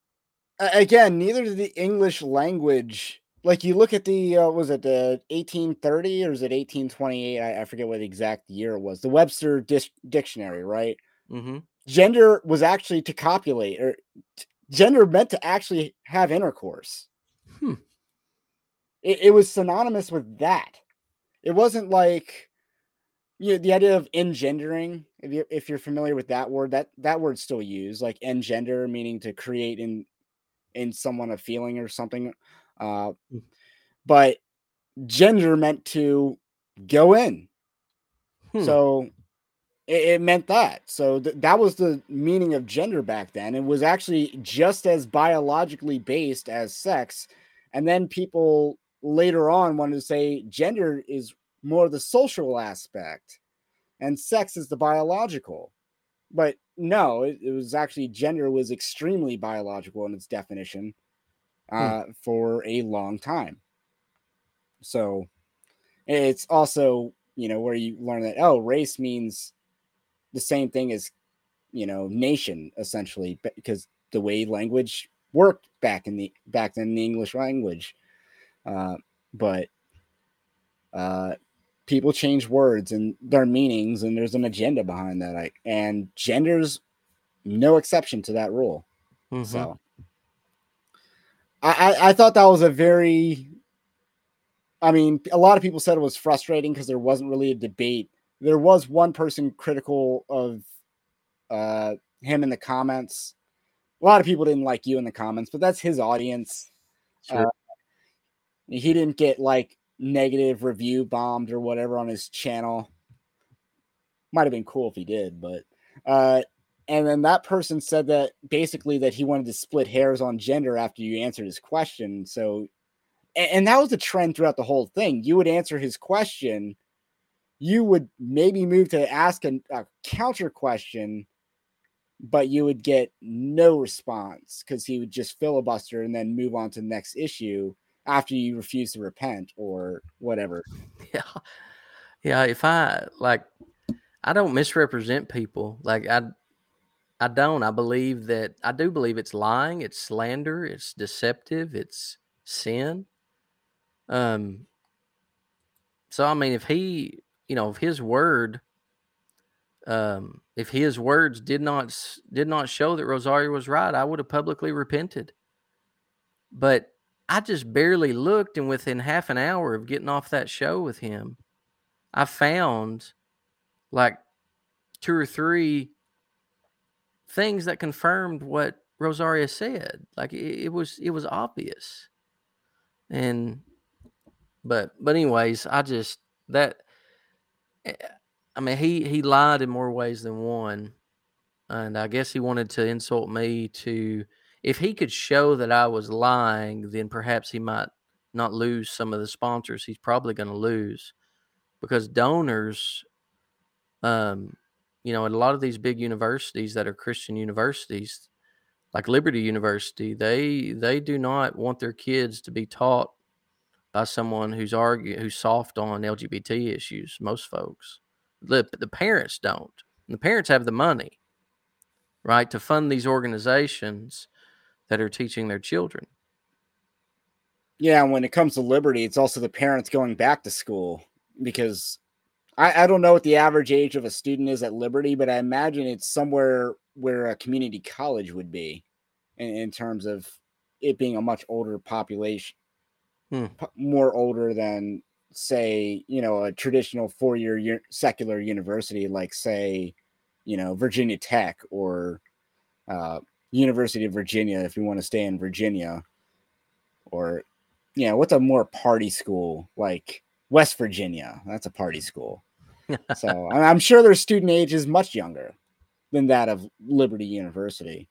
again, neither did the English language. Like you look at the uh, was it the 1830 or is it 1828? I, I forget what the exact year it was. The Webster dis- dictionary, right? Mm-hmm. Gender was actually to copulate, or t- gender meant to actually have intercourse. Hmm. It, it was synonymous with that. It wasn't like you know, the idea of engendering. If you if you're familiar with that word, that that word's still used, like engender, meaning to create in in someone a feeling or something. Uh, Mm. but gender meant to go in. Hmm. So it, it meant that. So th- that was the meaning of gender back then. It was actually just as biologically based as sex. And then people later on wanted to say gender is more the social aspect and sex is the biological. But no, it, it was actually gender was extremely biological in its definition uh, for a long time. So it's also, you know, where you learn that, oh, race means the same thing as, you know, nation essentially, because the way language worked back in the back then the English language. Uh, but uh, people change words and their meanings, and there's an agenda behind that. I, and gender's no exception to that rule. Mhm. So I, I I thought that was a very I mean, a lot of people said it was frustrating because there wasn't really a debate. There was one person critical of uh him in the comments. A lot of people didn't like you in the comments, but that's his audience. Sure. He didn't get like negative review bombed or whatever on his channel. Might have been cool if he did, but uh and then that person said that basically that he wanted to split hairs on gender after you answered his question. So and, and that was a trend throughout the whole thing. You would answer his question, you would maybe move to ask a, a counter question, but you would get no response because he would just filibuster and then move on to the next issue after you refuse to repent or whatever. Yeah. Yeah. If I like, I don't misrepresent people. Like I, I don't. I believe that I do believe it's lying, it's slander, it's deceptive, it's sin. Um. So I mean, if he, you know, if his word, um, if his words did not did not show that Rosaria was right, I would have publicly repented. But I just barely looked, and within half an hour of getting off that show with him, I found like two or three things that confirmed what Rosaria said. Like it, it was it was obvious. And but but anyways, I just that I mean he he lied in more ways than one. And I guess he wanted to insult me to if he could show that I was lying, then perhaps he might not lose some of the sponsors he's probably going to lose because donors um you know at a lot of these big universities that are christian universities like liberty university they they do not want their kids to be taught by someone who's argue who's soft on lgbt issues most folks the, the parents don't and the parents have the money right to fund these organizations that are teaching their children Yeah, and when it comes to liberty, it's also the parents going back to school because I, I don't know what the average age of a student is at Liberty, but I imagine it's somewhere where a community college would be. in, in terms of it being a much older population, Hmm. p- more older than say you know a traditional four year secular university like say you know Virginia Tech or uh, University of Virginia if you want to stay in Virginia or you know what's a more party school like West Virginia that's a party school so I'm sure their student age is much younger than that of Liberty University.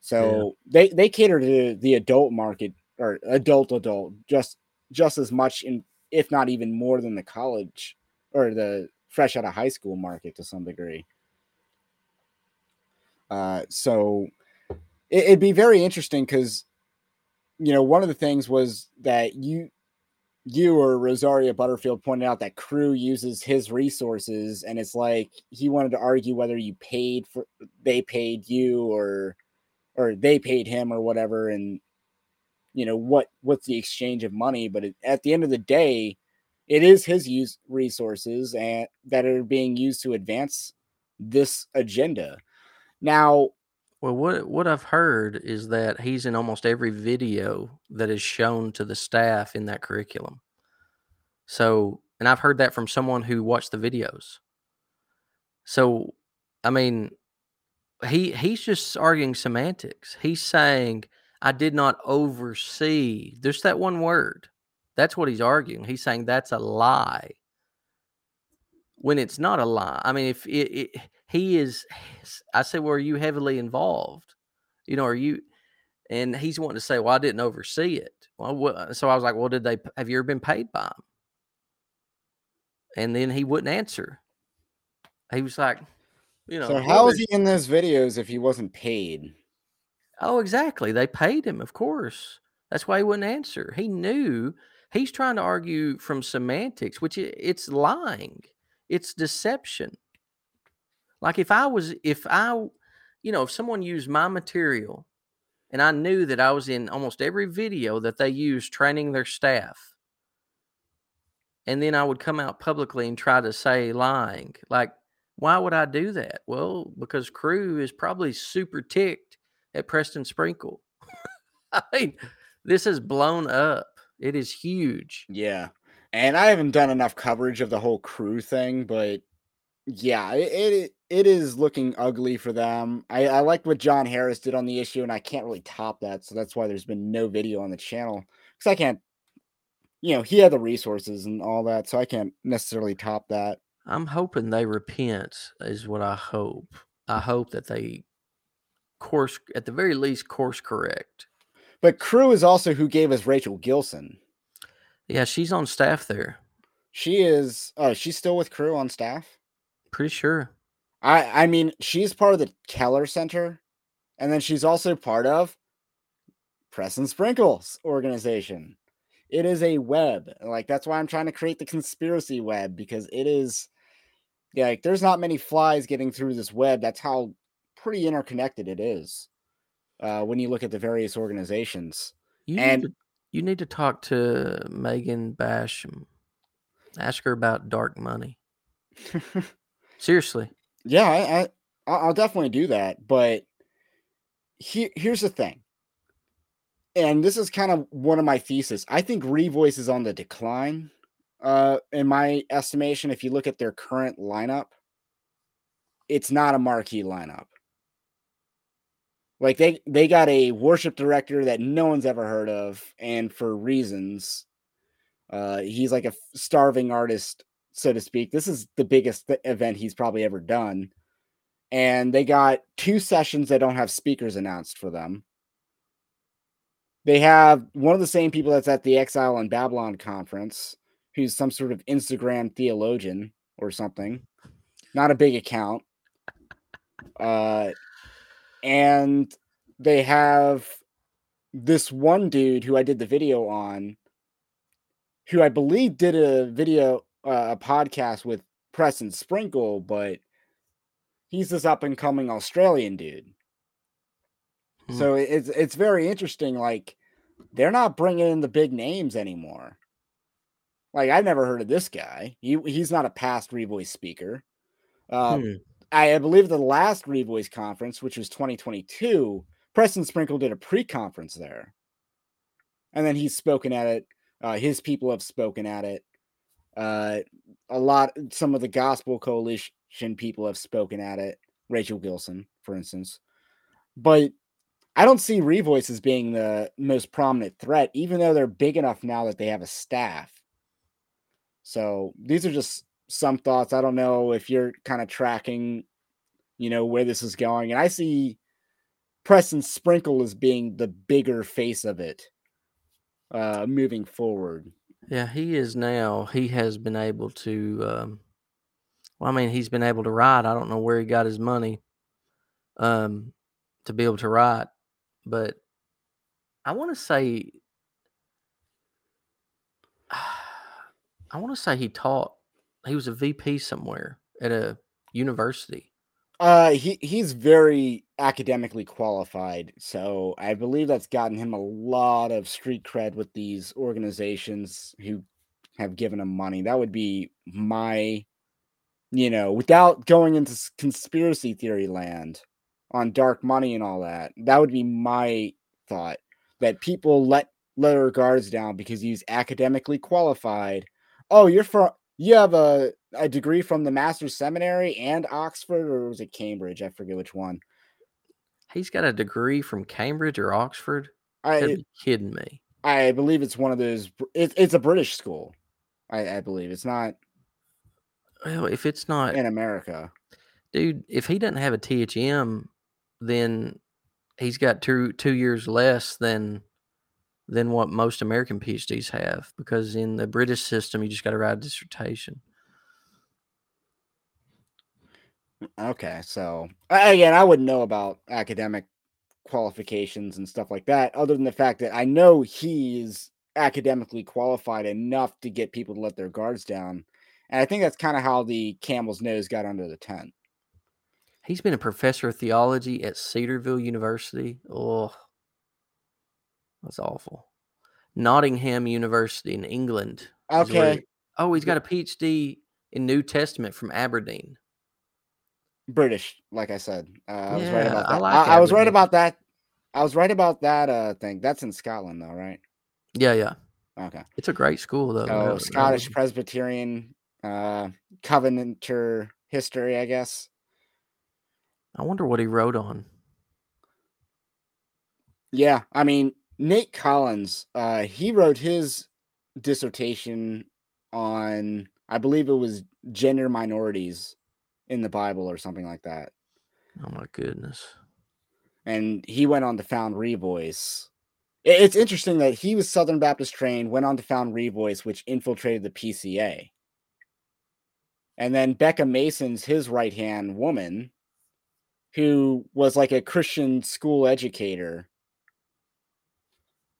So they they cater to the adult market or adult adult just just as much in if not even more than the college or the fresh out of high school market to some degree. Uh, so it, it'd be very interesting because you know one of the things was that you you or Rosaria Butterfield pointed out that Cru uses his resources, and it's like he wanted to argue whether you paid for they paid you or or they paid him or whatever, and you know what what's the exchange of money. But it, at the end of the day, it is his use resources and that are being used to advance this agenda. Now, Well, what what I've heard is that he's in almost every video that is shown to the staff in that curriculum. So, and I've heard that from someone who watched the videos. So, I mean, he he's just arguing semantics. He's saying I did not oversee. There's that one word. That's what he's arguing. He's saying that's a lie. When it's not a lie. I mean, if it, it he is I say, well, are you heavily involved? You know, are you and he's wanting to say, well, I didn't oversee it. Well, what, so I was like, well, did they have you ever been paid by him? And then he wouldn't answer. He was like, you know, so how is he in those videos if he wasn't paid? Oh, exactly. They paid him, of course. That's why he wouldn't answer. He knew he's trying to argue from semantics, which it's lying. It's deception. Like if I was, if I, you know, if someone used my material and I knew that I was in almost every video that they use training their staff, and then I would come out publicly and try to say lying, like, why would I do that? Well, because Cru is probably super ticked at Preston Sprinkle. I mean, this has blown up. It is huge. Yeah. And I haven't done enough coverage of the whole Cru thing, but yeah, it it, it is looking ugly for them. I, I liked what John Harris did on the issue, and I can't really top that. So that's why there's been no video on the channel. Because I can't, you know, he had the resources and all that, so I can't necessarily top that. I'm hoping they repent, is what I hope. I hope that they course, at the very least, course correct. But Cru is also who gave us Rachel Gilson. Yeah, she's on staff there. She is oh, she's still with Cru on staff. Pretty sure. I I mean, she's part of the Keller Center, and then she's also part of Preston Sprinkles organization. It is a web. Like that's why I'm trying to create the conspiracy web because it is yeah, like there's not many flies getting through this web. That's how pretty interconnected it is. Uh, when you look at the various organizations. You And- need to, you need to talk to Megan Basham. Ask her about dark money. Seriously. Yeah, I, I I'll definitely do that. But here, here's the thing, and this is kind of one of my thesis. I think Revoice is on the decline. Uh, in my estimation, if you look at their current lineup, it's not a marquee lineup. Like they they got a worship director that no one's ever heard of, and for reasons. Uh, he's like a starving artist, so to speak. This is the biggest th- event he's probably ever done and they got two sessions that don't have speakers announced for them. They have one of the same people that's at the Exile and Babylon conference, who's some sort of Instagram theologian or something. Not a big account. Uh, and they have this one dude who I did the video on, who I believe did a video, uh, a podcast with Preston Sprinkle, but he's this up and coming Australian dude. Hmm. So it's it's very interesting. Like they're not bringing in the big names anymore. Like I've never heard of this guy. He he's not a past Revoice speaker. Uh, Hmm. I, believe the last Revoice conference, which was 2022, Preston Sprinkle did a pre-conference there, and then he's spoken at it. Uh, his people have spoken at it. Uh, a lot, some of the Gospel Coalition people have spoken at it. Rachel Gilson, for instance, but I don't see Revoice as being the most prominent threat, even though they're big enough now that they have a staff. So these are just some thoughts. I don't know if you're kind of tracking, you know, where this is going. And I see Preston Sprinkle as being the bigger face of it uh moving forward. Yeah, he is now. He has been able to. Um, well, I mean, he's been able to ride. I don't know where he got his money um, to be able to ride, but I want to say, I want to say he taught. He was a VP somewhere at a university. Uh he he's very academically qualified, so I believe that's gotten him a lot of street cred with these organizations who have given him money. That would be my you know, without going into conspiracy theory land on dark money and all that. That would be my thought that people let let their guards down because he's academically qualified. Oh, you're from you have a, a degree from the Master's Seminary and Oxford, or was it Cambridge? I forget which one. He's got a degree from Cambridge or Oxford. I be kidding me. I believe it's one of those. It's it's a British school. I, I believe it's not Well, if it's not, in America. dude, if he doesn't have a THM, then he's got two two years less than than what most American PhDs have. Because in the British system, you just got to write a dissertation. Okay, so again, I wouldn't know about academic qualifications and stuff like that, other than the fact that I know he's academically qualified enough to get people to let their guards down. And I think that's kind of how the camel's nose got under the tent. He's been a professor of theology at Cedarville University. Oh, that's awful. Nottingham University in England. Okay, he- oh, he's got a PhD in New Testament from Aberdeen. British, like I said. Uh, I was right Yeah, about I that. like I, I was right about that. I was right about that uh thing. That's in Scotland though, right? Yeah, yeah. Okay. It's a great school though. So that- Scottish Presbyterian uh Covenanter history, I guess. I wonder what he wrote on. Yeah, I mean Nate Collins, uh, he wrote his dissertation on, I believe it was gender minorities in the Bible or something like that, Oh my goodness. and he went on to found Revoice. It's interesting that he was Southern Baptist trained, went on to found Revoice, which infiltrated the PCA, and then Becca Mason's his right hand woman, who was like a Christian school educator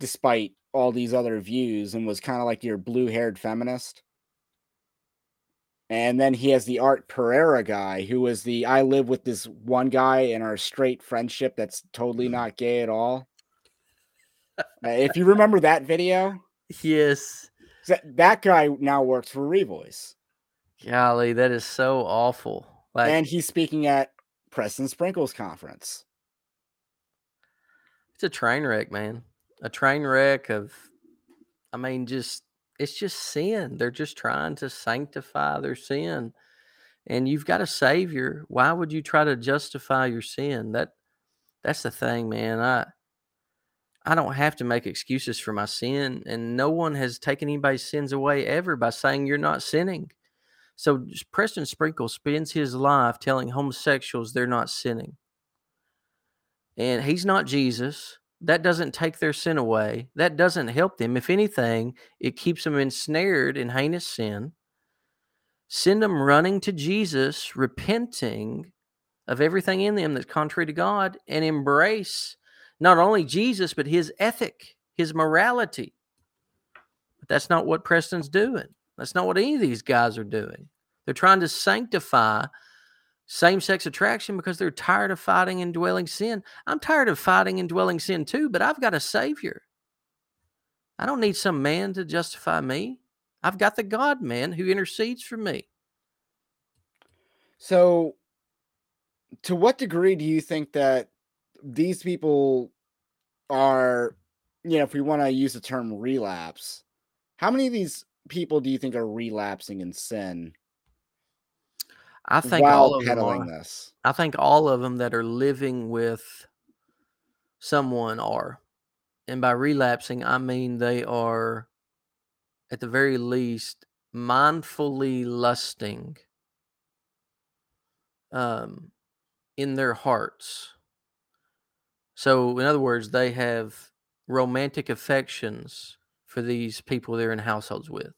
despite all these other views and was kind of like your blue-haired feminist. And then he has the Art Pereira guy who was the I live with this one guy in our straight friendship that's totally not gay at all. Uh, if you remember that video, Yes. that, that guy now works for Revoice. Golly, that is so awful. Like and he's speaking at Preston Sprinkles conference. it's a train wreck, man. A train wreck of I mean, just it's just sin. They're just trying to sanctify their sin. And you've got a savior. Why would you try to justify your sin? That that's the thing, man. I I don't have to make excuses for my sin, and no one has taken anybody's sins away ever by saying you're not sinning. So Preston Sprinkle spends his life telling homosexuals they're not sinning. And he's not Jesus. That doesn't take their sin away. That doesn't help them. If anything, it keeps them ensnared in heinous sin. Send them running to Jesus, repenting of everything in them that's contrary to God, and embrace not only Jesus, but his ethic, his morality. But that's not what Preston's doing. That's not what any of these guys are doing. They're trying to sanctify same sex attraction because they're tired of fighting indwelling sin. I'm tired of fighting indwelling sin too, but I've got a Savior. I don't need some man to justify me. I've got the God man who intercedes for me. So, to what degree do you think that these people are, you know, if we want to use the term relapse, how many of these people do you think are relapsing in sin? I think all of them are. this. I think all of them that are living with someone are. And by relapsing, I mean they are, at the very least, mindfully lusting um, in their hearts. So, in other words, they have romantic affections for these people they're in households with.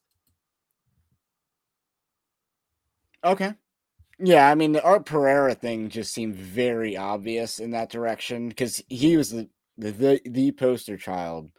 Okay. Yeah, I mean the Art Pereira thing just seemed very obvious in that direction because he was the, the the poster child,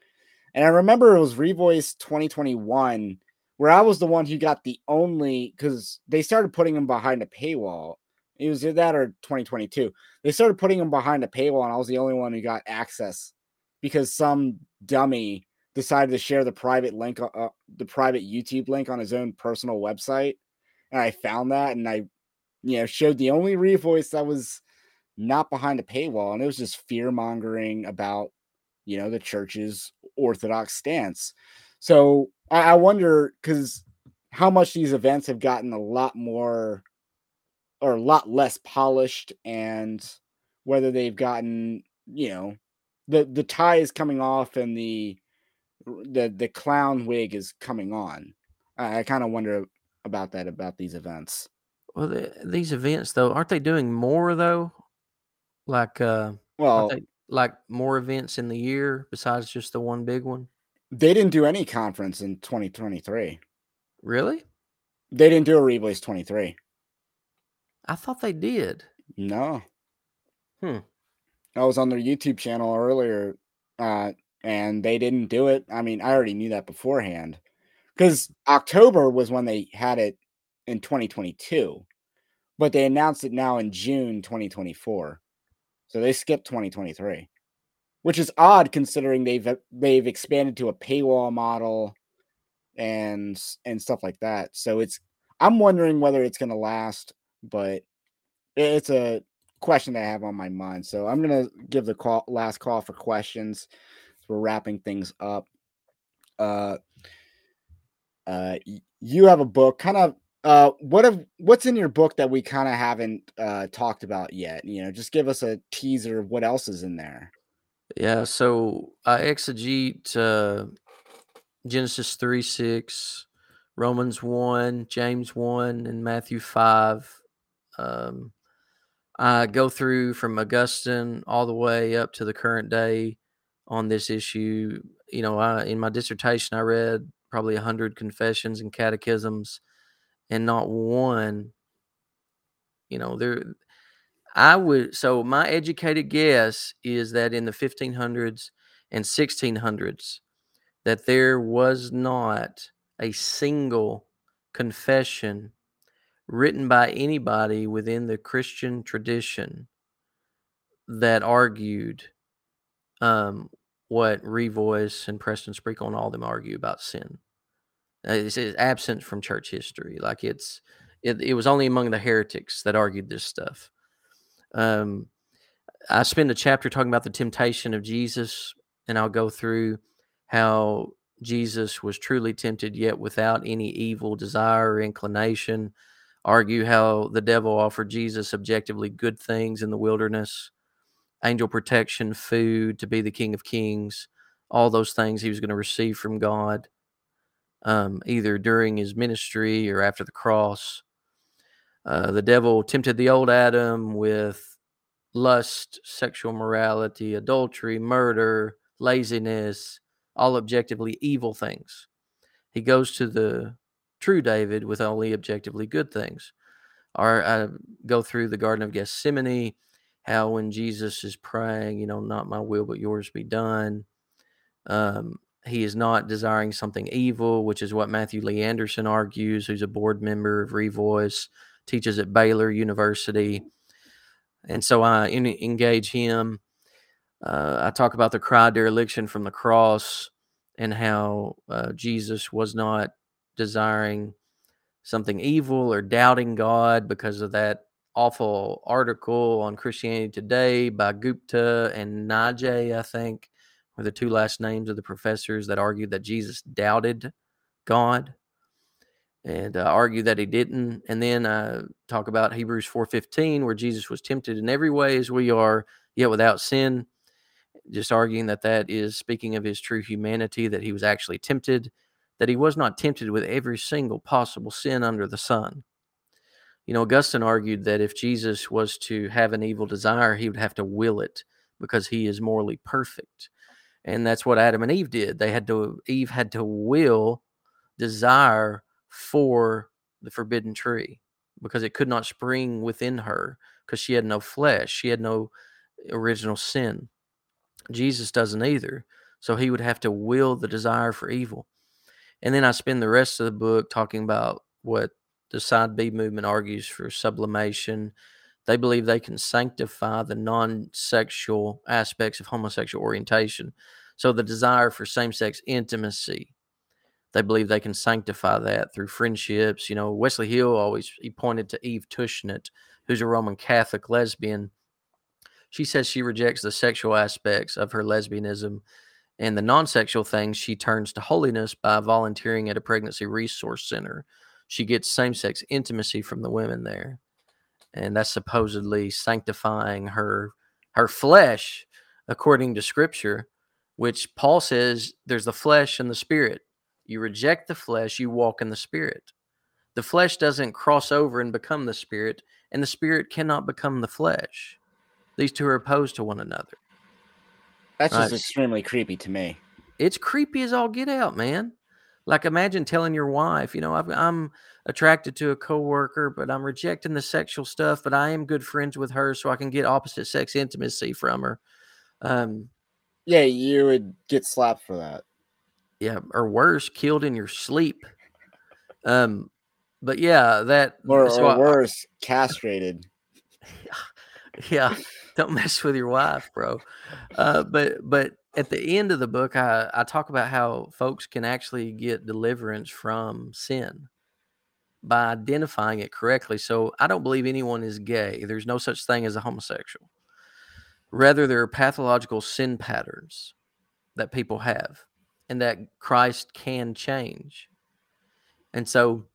and I remember it was Revoice 2021 where I was the one who got the only because they started putting him behind a paywall. It was either that or 2022. They started putting him behind a paywall, and I was the only one who got access because some dummy decided to share the private link, uh, uh, the private YouTube link on his own personal website, and I found that, and I, you know, showed the only revoice that was not behind a paywall, and it was just fear mongering about, you know, the church's orthodox stance. So I, I wonder because how much these events have gotten a lot more or a lot less polished and whether they've gotten you know the the tie is coming off and the the the clown wig is coming on i, I kind of wonder about that about these events Well, the, these events, though, aren't they doing more, though? Like, uh, well they like more events in the year besides just the one big one? they didn't do any conference in 2023 Really? they didn't do a revoice 23 I thought they did. no Hmm. i was on their youtube channel earlier uh and they didn't do it i mean i already knew that beforehand because october was when they had it in 2022 but they announced it now in june 2024 so they skipped 2023 which is odd considering they've they've expanded to a paywall model and and stuff like that. So it's i'm wondering whether it's going to last but it's a question that i have on my mind. So i'm going to give the call last call for questions. So we're wrapping things up. Uh uh you have a book kind of uh what have what's in your book that we kind of haven't uh talked about yet you know just give us a teaser of what else is in there Yeah. So I exegete uh, Genesis 3 6, Romans 1, James 1, and Matthew 5. Um, I go through from Augustine all the way up to the current day on this issue. You know, I, in my dissertation, I read probably 100 confessions and catechisms, and not one, you know, there. I would, so my educated guess is that in the 1500s and 1600s, that there was not a single confession written by anybody within the Christian tradition that argued um, what Revoice and Preston Sprinkle and all them argue about sin. Uh, It's, it's absent from church history. Like it's, it, it was only among the heretics that argued this stuff. Um, I spend a chapter talking about the temptation of Jesus, and I'll go through how Jesus was truly tempted, yet without any evil desire or inclination. Argue how the devil offered Jesus objectively good things in the wilderness angel protection, food, to be the King of Kings, all those things he was going to receive from God, um, either during his ministry or after the cross. Uh, the devil tempted the old Adam with lust, sexual morality, adultery, murder, laziness, all objectively evil things. He goes to the true David with only objectively good things. Or I go through the Garden of Gethsemane, how when Jesus is praying, you know, not my will but yours be done. Um, he is not desiring something evil, which is what Matthew Lee Anderson argues, who's a board member of Revoice, teaches at Baylor University. And so I en- engage him. Uh, I talk about the cry dereliction from the cross and how uh, Jesus was not desiring something evil or doubting God because of that awful article on Christianity Today by Gupta and Najee, I think, were the two last names of the professors that argued that Jesus doubted God and uh, argue that he didn't. And then uh, talk about hebrews 4.15 where jesus was tempted in every way as we are yet without sin just arguing that that is speaking of his true humanity that he was actually tempted that he was not tempted with every single possible sin under the sun. You know augustine argued that if jesus was to have an evil desire he would have to will it because he is morally perfect and that's what adam and eve did they had to eve had to will desire for the forbidden tree because it could not spring within her because she had no flesh. She had no original sin. Jesus doesn't either. So he would have to will the desire for evil. And then I spend the rest of the book talking about what the side B movement argues for sublimation. They believe they can sanctify the non sexual aspects of homosexual orientation. So the desire for same sex intimacy, they believe they can sanctify that through friendships. You know, Wesley Hill always he pointed to Eve Tushnet, who's a Roman Catholic lesbian. She says she rejects the sexual aspects of her lesbianism and the non-sexual things she turns to holiness by volunteering at a pregnancy resource center. She gets same-sex intimacy from the women there. And that's supposedly sanctifying her her flesh according to scripture, which Paul says there's the flesh and the spirit you reject the flesh, you walk in the spirit. The flesh doesn't cross over and become the spirit, and the spirit cannot become the flesh. These two are opposed to one another. That's right? just extremely creepy to me. It's creepy as all get out, man. Like imagine telling your wife, you know, i am attracted to a coworker, but I'm rejecting the sexual stuff, but I am good friends with her, so I can get opposite sex intimacy from her. Um, yeah, you would get slapped for that yeah, or worse, killed in your sleep. Um, but yeah, that or, so or worse, I, castrated. Yeah, don't mess with your wife, bro. Uh, but but at the end of the book, I I talk about how folks can actually get deliverance from sin by identifying it correctly. So I don't believe anyone is gay. There's no such thing as a homosexual. Rather, there are pathological sin patterns that people have and that Christ can change. And so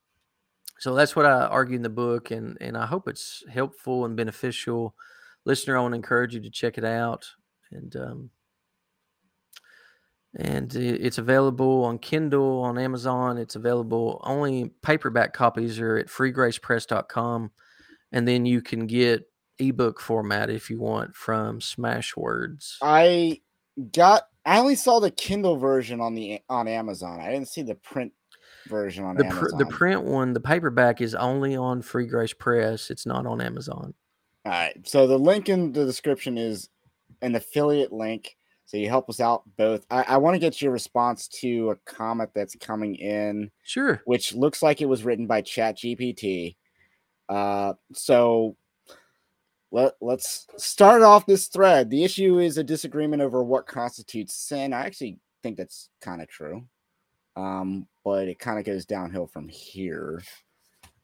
so that's what I argue in the book and and I hope it's helpful and beneficial. Listener, I want to encourage you to check it out and um and it's available on Kindle, on Amazon. It's available only paperback copies are at freegracepress.com. And then you can get ebook format if you want from Smashwords. I got I only saw the Kindle version on the on Amazon. I didn't see the print version on the Amazon. Pr- the print one, the paperback is only on Free Grace Press. It's not on Amazon. All right. So the link in the description is an affiliate link. So you help us out both. I, I want to get your response to a comment that's coming in. Sure. Which looks like it was written by Chat GPT. Uh, so let, let's start off this thread. The issue is a disagreement over what constitutes sin. I actually think that's kind of true. Um, but it kind of goes downhill from here.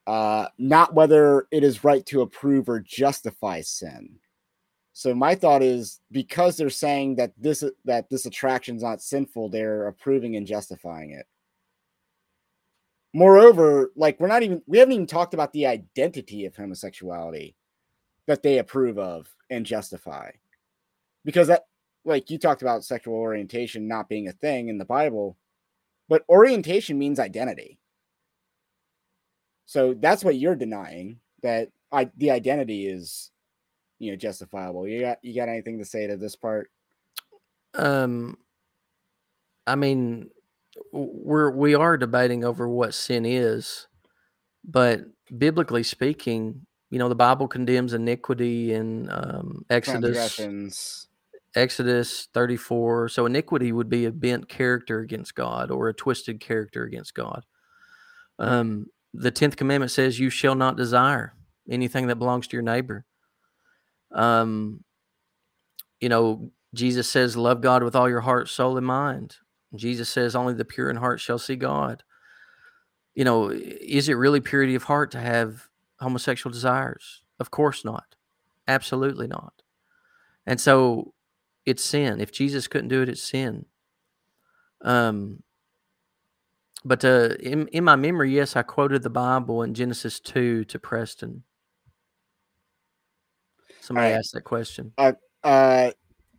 Uh, not whether it is right to approve or justify sin. So my thought is because they're saying that this that this attraction's not sinful, they're approving and justifying it. Moreover, like we're not even we haven't even talked about the identity of homosexuality that they approve of and justify. Because that like you talked about sexual orientation not being a thing in the Bible, but orientation means identity. So that's what you're denying that I the identity is you know justifiable. You got you got anything to say to this part? Um I mean we're we are debating over what sin is, but biblically speaking, you know the bible condemns iniquity in um, exodus exodus 34 so iniquity would be a bent character against god or a twisted character against god um, the 10th commandment says you shall not desire anything that belongs to your neighbor um, you know jesus says love god with all your heart soul and mind jesus says only the pure in heart shall see god you know is it really purity of heart to have homosexual desires. Of course not. Absolutely not. And so it's sin. If Jesus couldn't do it, it's sin. Um, but uh, in in my memory, yes, I quoted the Bible in Genesis two to Preston. Somebody right. asked that question. Uh,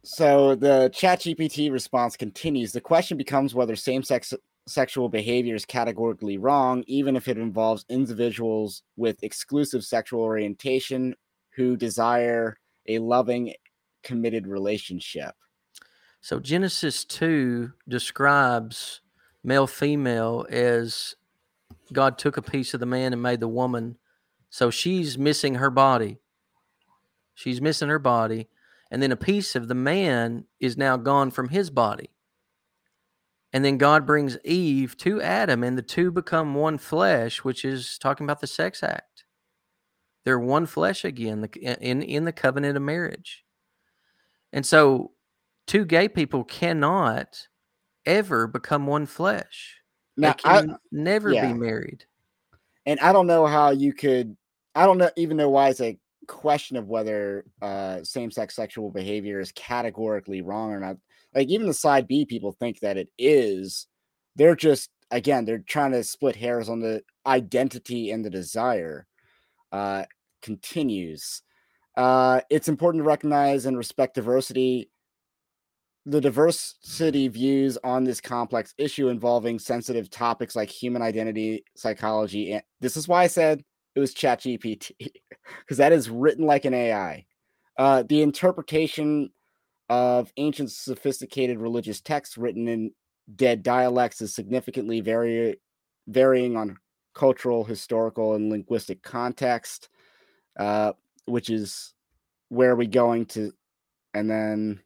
so the ChatGPT response continues. The question becomes whether same-sex sexual behavior is categorically wrong, even if it involves individuals with exclusive sexual orientation who desire a loving, committed relationship. So Genesis 2 describes male female as God took a piece of the man and made the woman. So she's missing her body. She's missing her body. And then a piece of the man is now gone from his body. And then God brings Eve to Adam, and the two become one flesh, which is talking about the sex act. They're one flesh again in, in the covenant of marriage. And so, two gay people cannot ever become one flesh. Now, they can I, never yeah. be married. And I don't know how you could, I don't know, even know why it's a question of whether uh, same sex sexual behavior is categorically wrong or not like even the side B people think that it is. They're just again, they're trying to split hairs on the identity and the desire. Uh, continues. Uh, it's important to recognize and respect diversity. The diversity views on this complex issue involving sensitive topics like human identity, psychology, and this is why I said it was ChatGPT because that is written like an AI. Uh, the interpretation of ancient sophisticated religious texts written in dead dialects is significantly vary, varying on cultural, historical, and linguistic context, uh, which is where are we going to. And then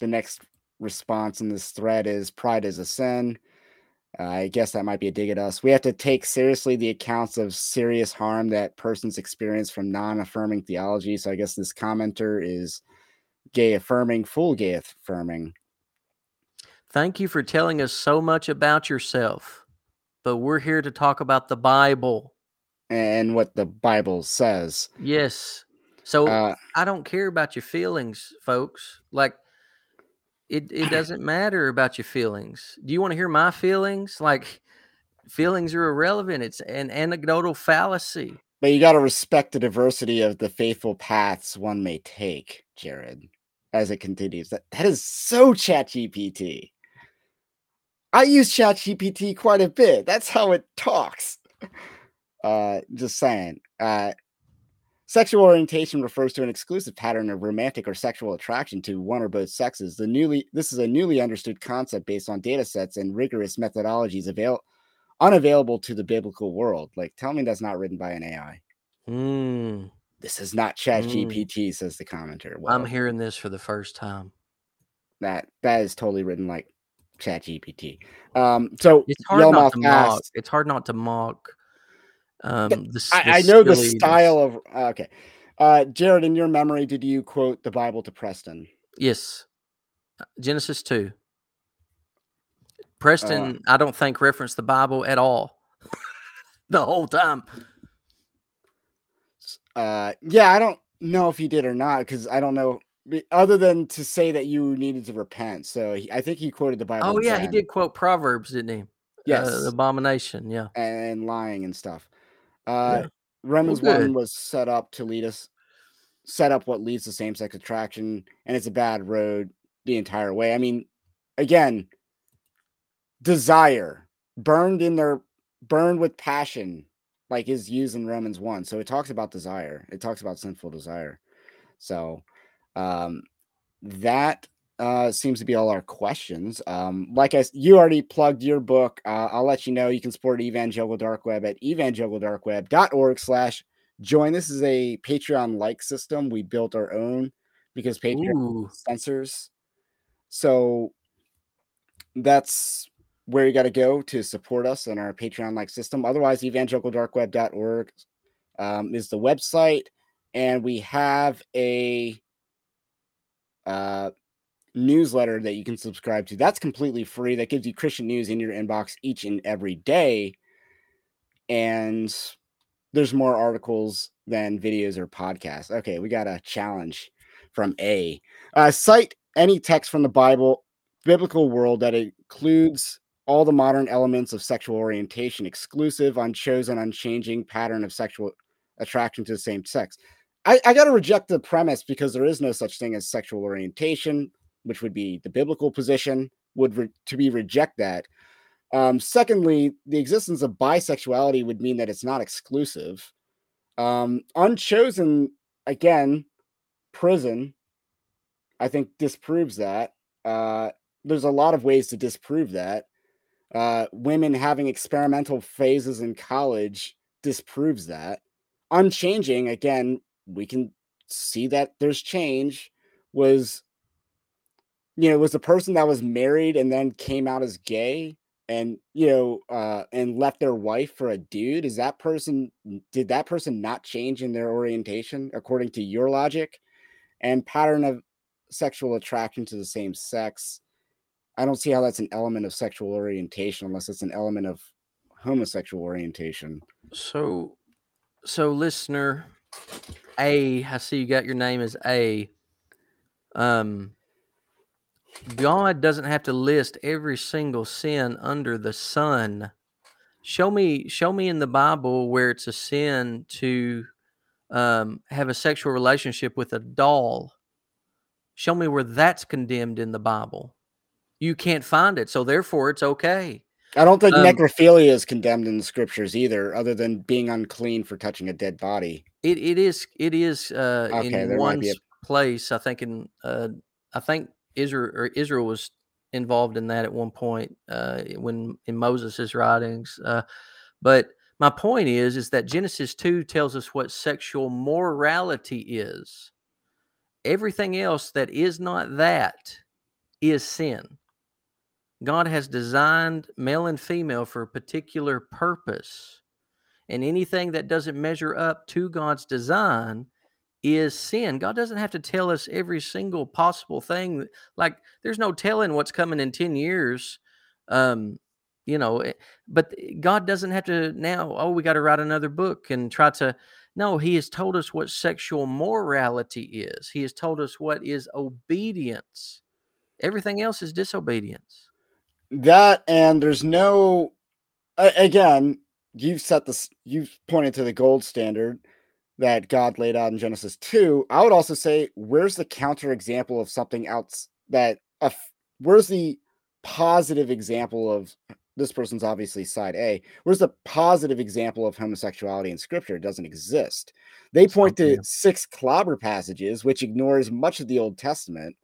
the next response in this thread is pride is a sin. I guess that might be a dig at us. We have to take seriously the accounts of serious harm that persons experience from non affirming theology. So I guess this commenter is gay affirming, full gay affirming. Thank you for telling us so much about yourself, but we're here to talk about the Bible and what the Bible says. Yes. So uh, I don't care about your feelings, folks. Like it it doesn't matter about your feelings. Do you want to hear my feelings? Like feelings are irrelevant. It's an anecdotal fallacy. But you got to respect the diversity of the faithful paths one may take, Jared as it continues. That that is so chat GPT. I use chat GPT quite a bit. That's how it talks. Uh just saying. Uh sexual orientation refers to an exclusive pattern of romantic or sexual attraction to one or both sexes. The newly this is a newly understood concept based on data sets and rigorous methodologies avail unavailable to the biblical world. Like tell me that's not written by an AI. Mm. This is not Chat mm. GPT, says the commenter. Well, I'm hearing this for the first time. That that is totally written like Chat GPT. Um, so it's hard not to mock. It's hard not to mock. Um, the, I, the I know the style of okay. Uh, Jared, in your memory, did you quote the Bible to Preston? Yes, uh, Genesis two. Preston, uh, I don't think referenced the Bible at all the whole time uh, yeah, I don't know if he did or not because I don't know other than to say that you needed to repent. So he, I think he quoted the Bible. Oh yeah, he did quote Proverbs, didn't he? Uh, yes, uh, abomination. Yeah, and lying and stuff. Uh, yeah. Romans well, one was set up to lead us, set up what leads to same sex attraction, and it's a bad road the entire way. I mean, again, desire burned in their burned with passion like is used in Romans 1. So it talks about desire. It talks about sinful desire. So um that uh seems to be all our questions. Um like I you already plugged your book. Uh, I'll let you know you can support Evangelical Dark Web at evangelicaldarkweb.org slash join. This is a Patreon like system. We built our own because Patreon censors. So that's where you got to go to support us in our Patreon like system. Otherwise, evangelicaldarkweb.org um, is the website. And we have a uh, newsletter that you can subscribe to. That's completely free. That gives you Christian news in your inbox each and every day. And there's more articles than videos or podcasts. Okay, we got a challenge from A. Uh, cite any text from the Bible, biblical world that includes all the modern elements of sexual orientation, exclusive, unchosen, unchanging pattern of sexual attraction to the same sex. I, I got to reject the premise because there is no such thing as sexual orientation, which would be the biblical position. Would re- to be reject that. Um, secondly, the existence of bisexuality would mean that it's not exclusive. Um, unchosen, again, prison, I think disproves that. Uh, there's a lot of ways to disprove that. Uh, women having experimental phases in college disproves that. Unchanging, again, we can see that there's change. Was you know, was the person that was married and then came out as gay and you know uh and left their wife for a dude is that person did that person not change in their orientation according to your logic and pattern of sexual attraction to the same sex i don't see how that's an element of sexual orientation unless it's an element of homosexual orientation So, so listener A, I see you got your name as A. Um, God doesn't have to list every single sin under the sun. Show me, show me in the Bible where it's a sin to um, have a sexual relationship with a doll. Show me where that's condemned in the Bible. You can't find it, so therefore it's okay. i don't think Um, necrophilia is condemned in the scriptures either other than being unclean for touching a dead body It it is it is uh, Okay, in one a- place. I think in uh, I think Israel Israel was involved in that at one point uh, when in Moses' writings. Uh, but my point is is that Genesis two tells us what sexual morality is. Everything else that is not that is sin. God has designed male and female for a particular purpose. And anything that doesn't measure up to God's design is sin. God doesn't have to tell us every single possible thing. Like, there's no telling what's coming in 10 years. Um, you know, eh, but God doesn't have to now, oh, we got to write another book and try to. No, He has told us what sexual morality is, He has told us what is obedience. Everything else is disobedience. that and there's no again you've set this you've pointed to the gold standard that god laid out in genesis 2 i would also say where's the counter example of something else that a f- where's the positive example of this person's obviously side a where's the positive example of homosexuality in scripture? It doesn't exist. They point to six clobber passages which ignores much of the old testament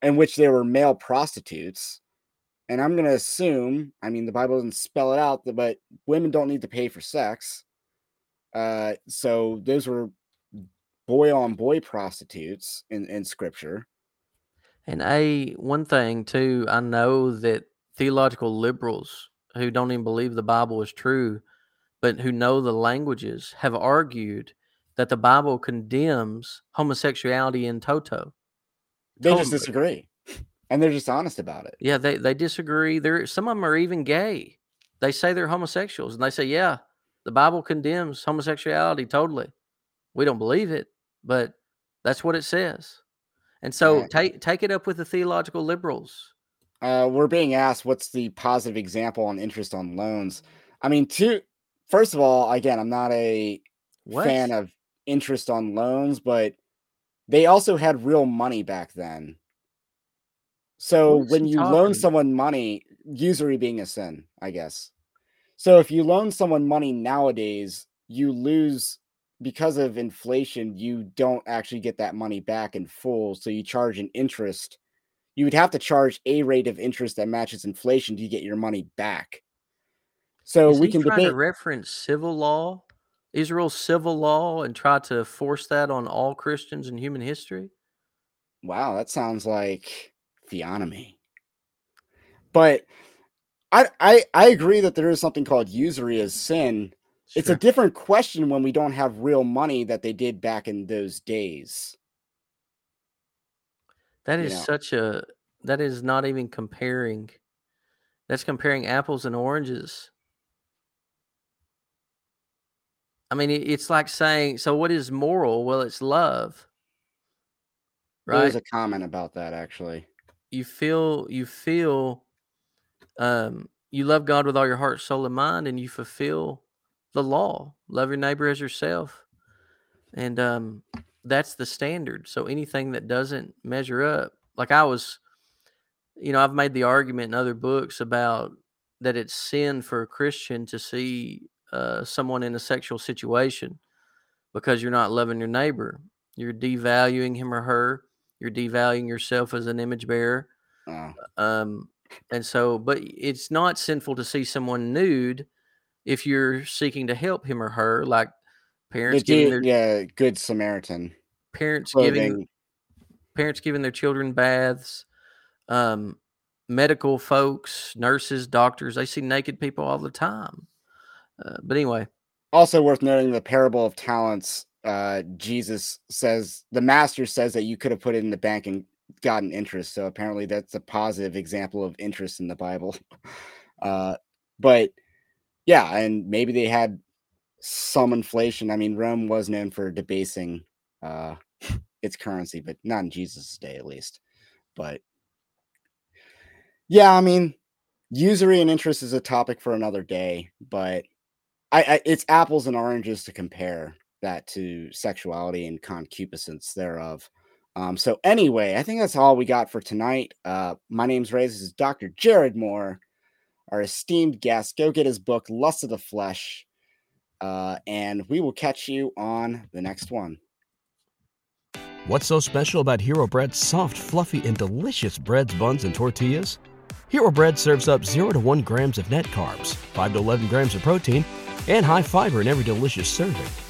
in which there were male prostitutes and I'm going to assume, I mean, the Bible doesn't spell it out, but women don't need to pay for sex. Uh, so those were boy on boy prostitutes in, in scripture. And a one thing too, I know that theological liberals who don't even believe the Bible is true, but who know the languages, have argued that the Bible condemns homosexuality in toto. They just disagree. And they're just honest about it. Yeah, they they disagree. There, some of them are even gay. They say they're homosexuals, and they say, "Yeah, the Bible condemns homosexuality totally." We don't believe it, but that's what it says. And so Yeah. take take it up with the theological liberals. Uh, we're being asked what's the positive example on interest on loans. I mean, two, first of all, again, I'm not a What? fan of interest on loans, but they also had real money back then. So What is when he you loan someone money, usury being a sin, I guess. So if you loan someone money nowadays, you lose because of inflation, you don't actually get that money back in full. So you charge an interest. You would have to charge a rate of interest that matches inflation to get your money back. So Is we can debate. to reference civil law, Israel's civil law, and try to force that on all Christians in human history? Wow, that sounds like theonomy. But I I I agree that there is something called usury as sin. It's a different question when we don't have real money that they did back in those days. That is you know. such a that is not even comparing. That's comparing apples and oranges. I mean, it's like saying, so what is moral? Well, it's love. Right? There's a comment about that actually. You feel you feel um you love God with all your heart, soul, and mind, and you fulfill the law. Love your neighbor as yourself. And um that's the standard. So anything that doesn't measure up, like I was, you know, I've made the argument in other books about that it's sin for a Christian to see uh, someone in a sexual situation because you're not loving your neighbor. You're devaluing him or her. You're devaluing yourself as an image bearer. Uh. Um, and so, but it's not sinful to see someone nude if you're seeking to help him or her, like parents giving their yeah, good Samaritan. Parents clothing. giving parents giving their children baths. Um, medical folks, nurses, doctors, they see naked people all the time. Uh, but anyway, also worth noting the parable of talents. Uh, Jesus says the master says that you could have put it in the bank and gotten interest. So apparently that's a positive example of interest in the Bible. Uh, but yeah, and maybe they had some inflation. I mean, Rome was known for debasing uh, its currency, but not in Jesus' day, at least. But yeah, I mean, usury and interest is a topic for another day, but I, I it's apples and oranges to compare that to sexuality and concupiscence thereof. Um, so anyway, I think that's all we got for tonight. Uh, my name's Ray. This is Dr. Jared Moore, our esteemed guest. Go get his book, Lust of the Flesh. Uh, and we will catch you on the next one. What's so special about Hero Bread's soft, fluffy, and delicious breads, buns, and tortillas? Hero Bread serves up 0 to 1 grams of net carbs, 5 to 11 grams of protein, and high fiber in every delicious serving.